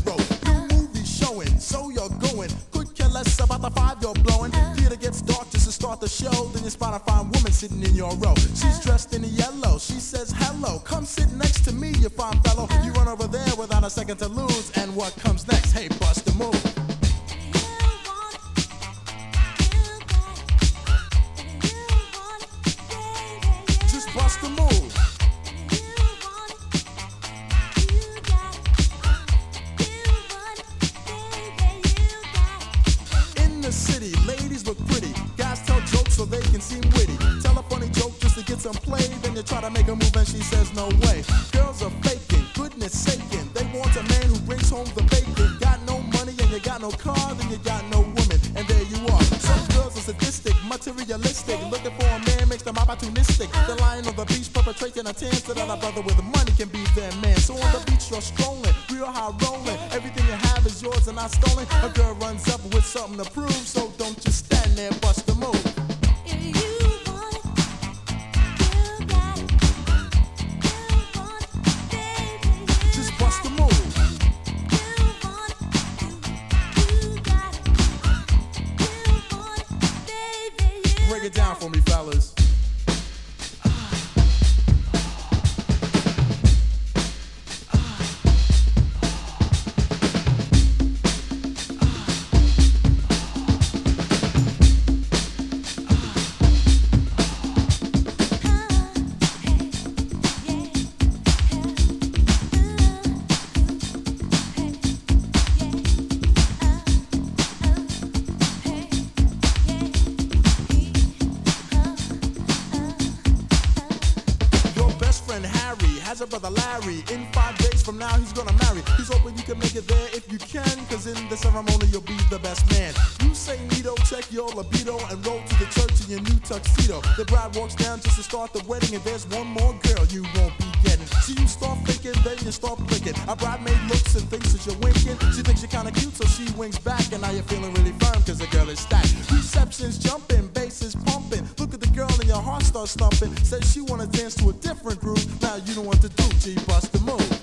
He's gonna marry. He's hoping you can make it there if you can, cause in the ceremony, you'll be the best man. You say Nito, check your libido, and roll to the church in your new tuxedo. The bride walks down just to start the wedding, and there's one more girl you won't be getting. So you start thinking, then you start blinking. A bridemaid looks and thinks that you're winking. She thinks you're kinda cute, so she winks back, and now you're feeling really firm, cause the girl is stacked. Reception's jumping, bass is pumping. Look at the girl, and your heart starts thumping. Says she wanna dance to a different groove. Now you know what to do, G, bust the move.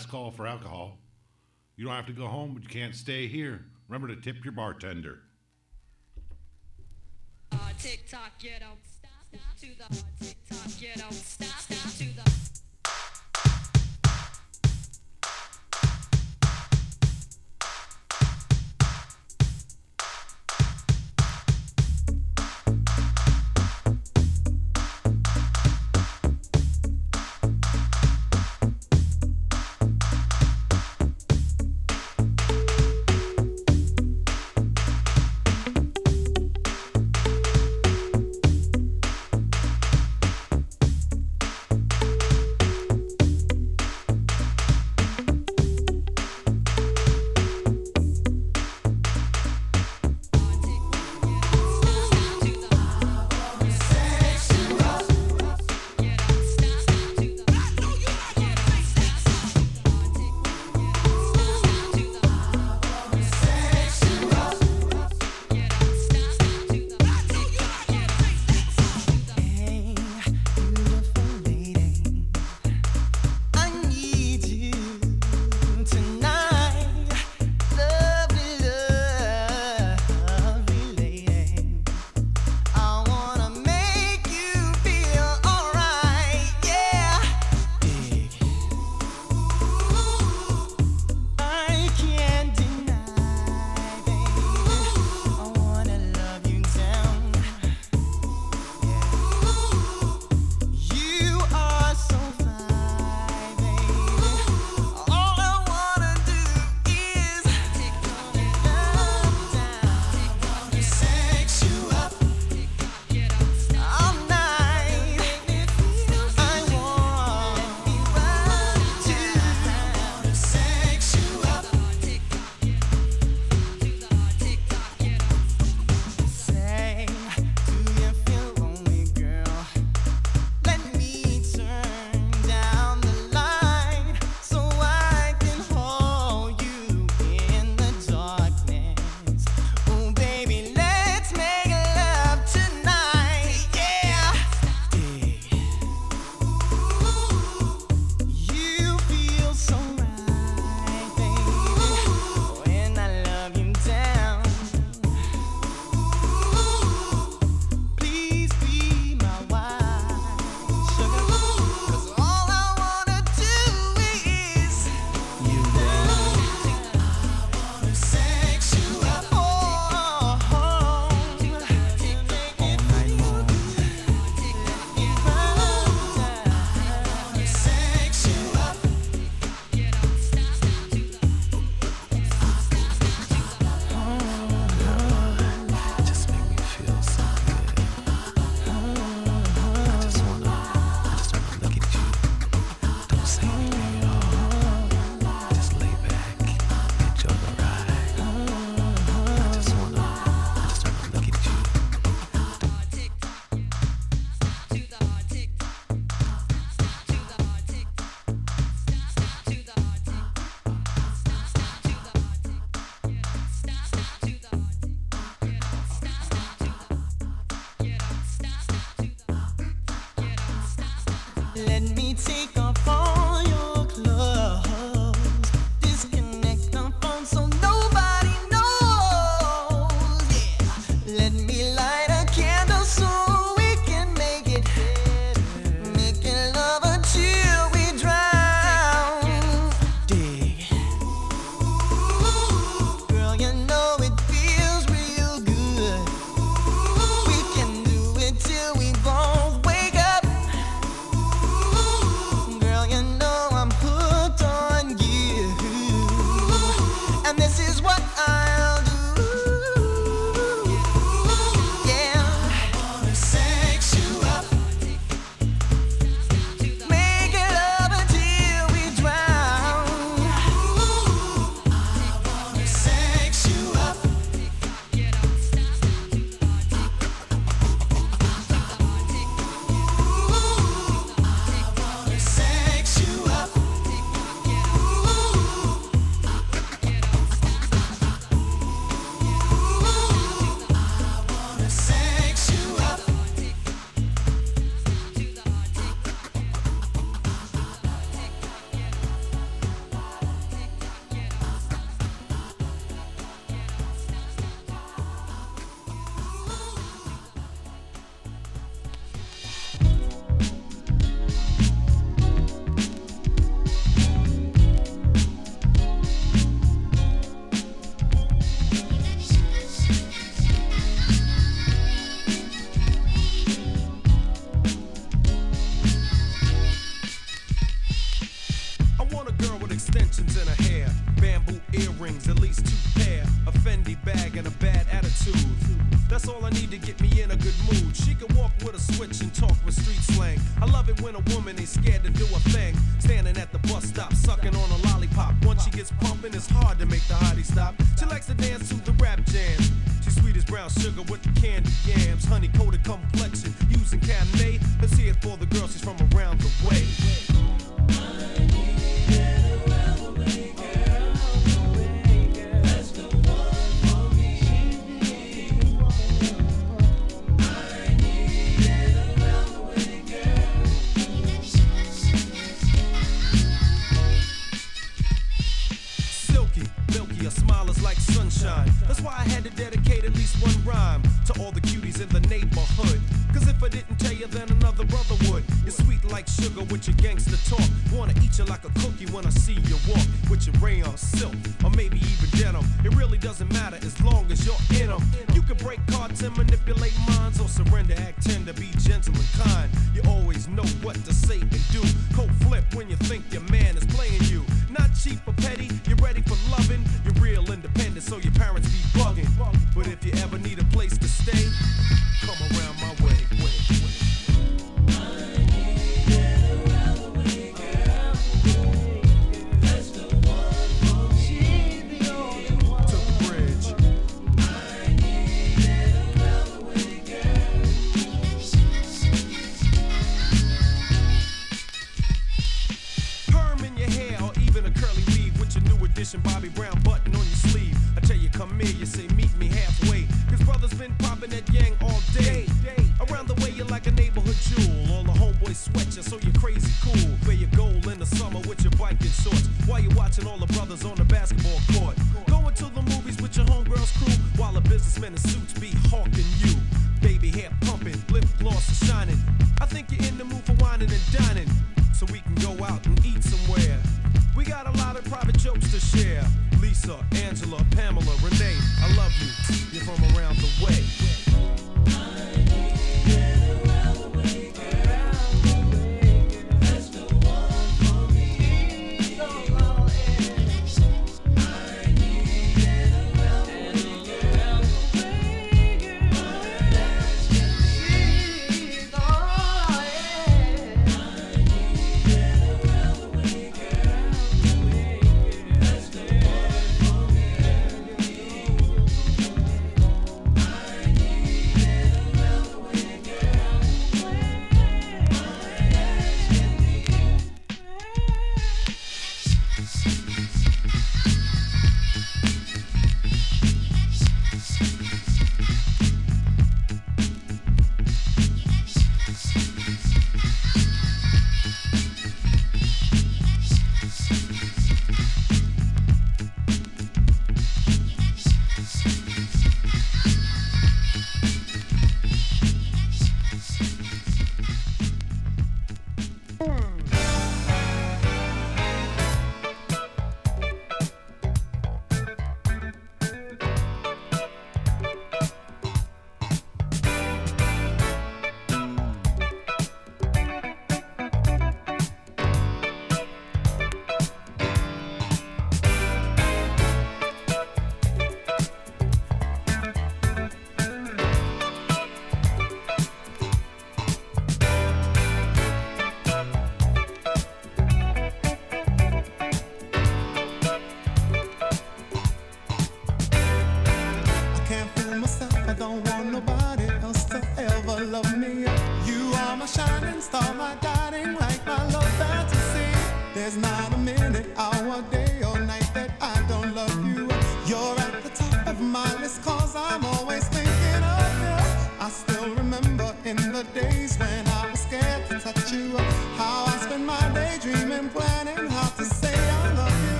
Last call for alcohol. You don't have to go home, but you can't stay here. Remember to tip your bartender. Uh, tick tock, you don't stop, stop to the tick tock, you don't stop, stop to the.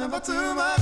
Never too much.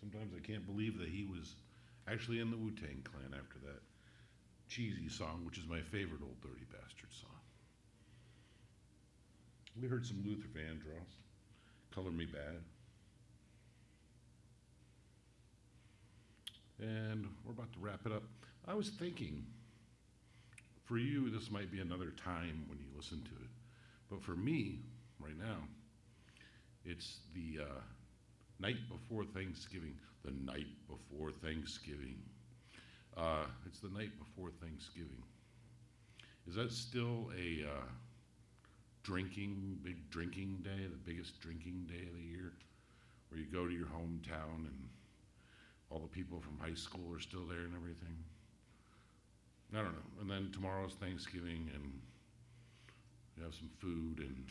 Sometimes I can't believe that he was actually in the Wu Tang Clan after that cheesy song, which is my favorite Ol' Dirty Bastard song. We heard some Luther Vandross, "Color Me Badd," and we're about to wrap it up. I was thinking, for you, this might be another time when you listen to it, but for me, right now, it's the uh, night before Thanksgiving. The night before Thanksgiving. Uh, it's the night before Thanksgiving. Is that still a uh, drinking, big drinking day, the biggest drinking day of the year, where you go to your hometown and all the people from high school are still there and everything? I don't know. And then tomorrow's Thanksgiving and you have some food and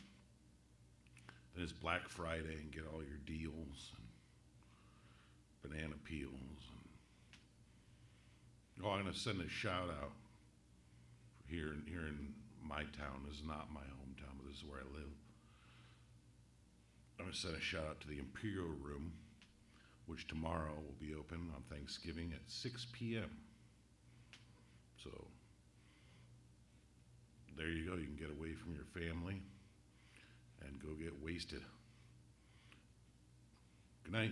then it's Black Friday and get all your deals banana peels and oh, I'm gonna send a shout out here here in my town. This is not my hometown, but this is where I live. I'm gonna send a shout out to the Imperial Room, which tomorrow will be open on Thanksgiving at 6 p.m. So there you go. You can get away from your family and go get wasted. Good night.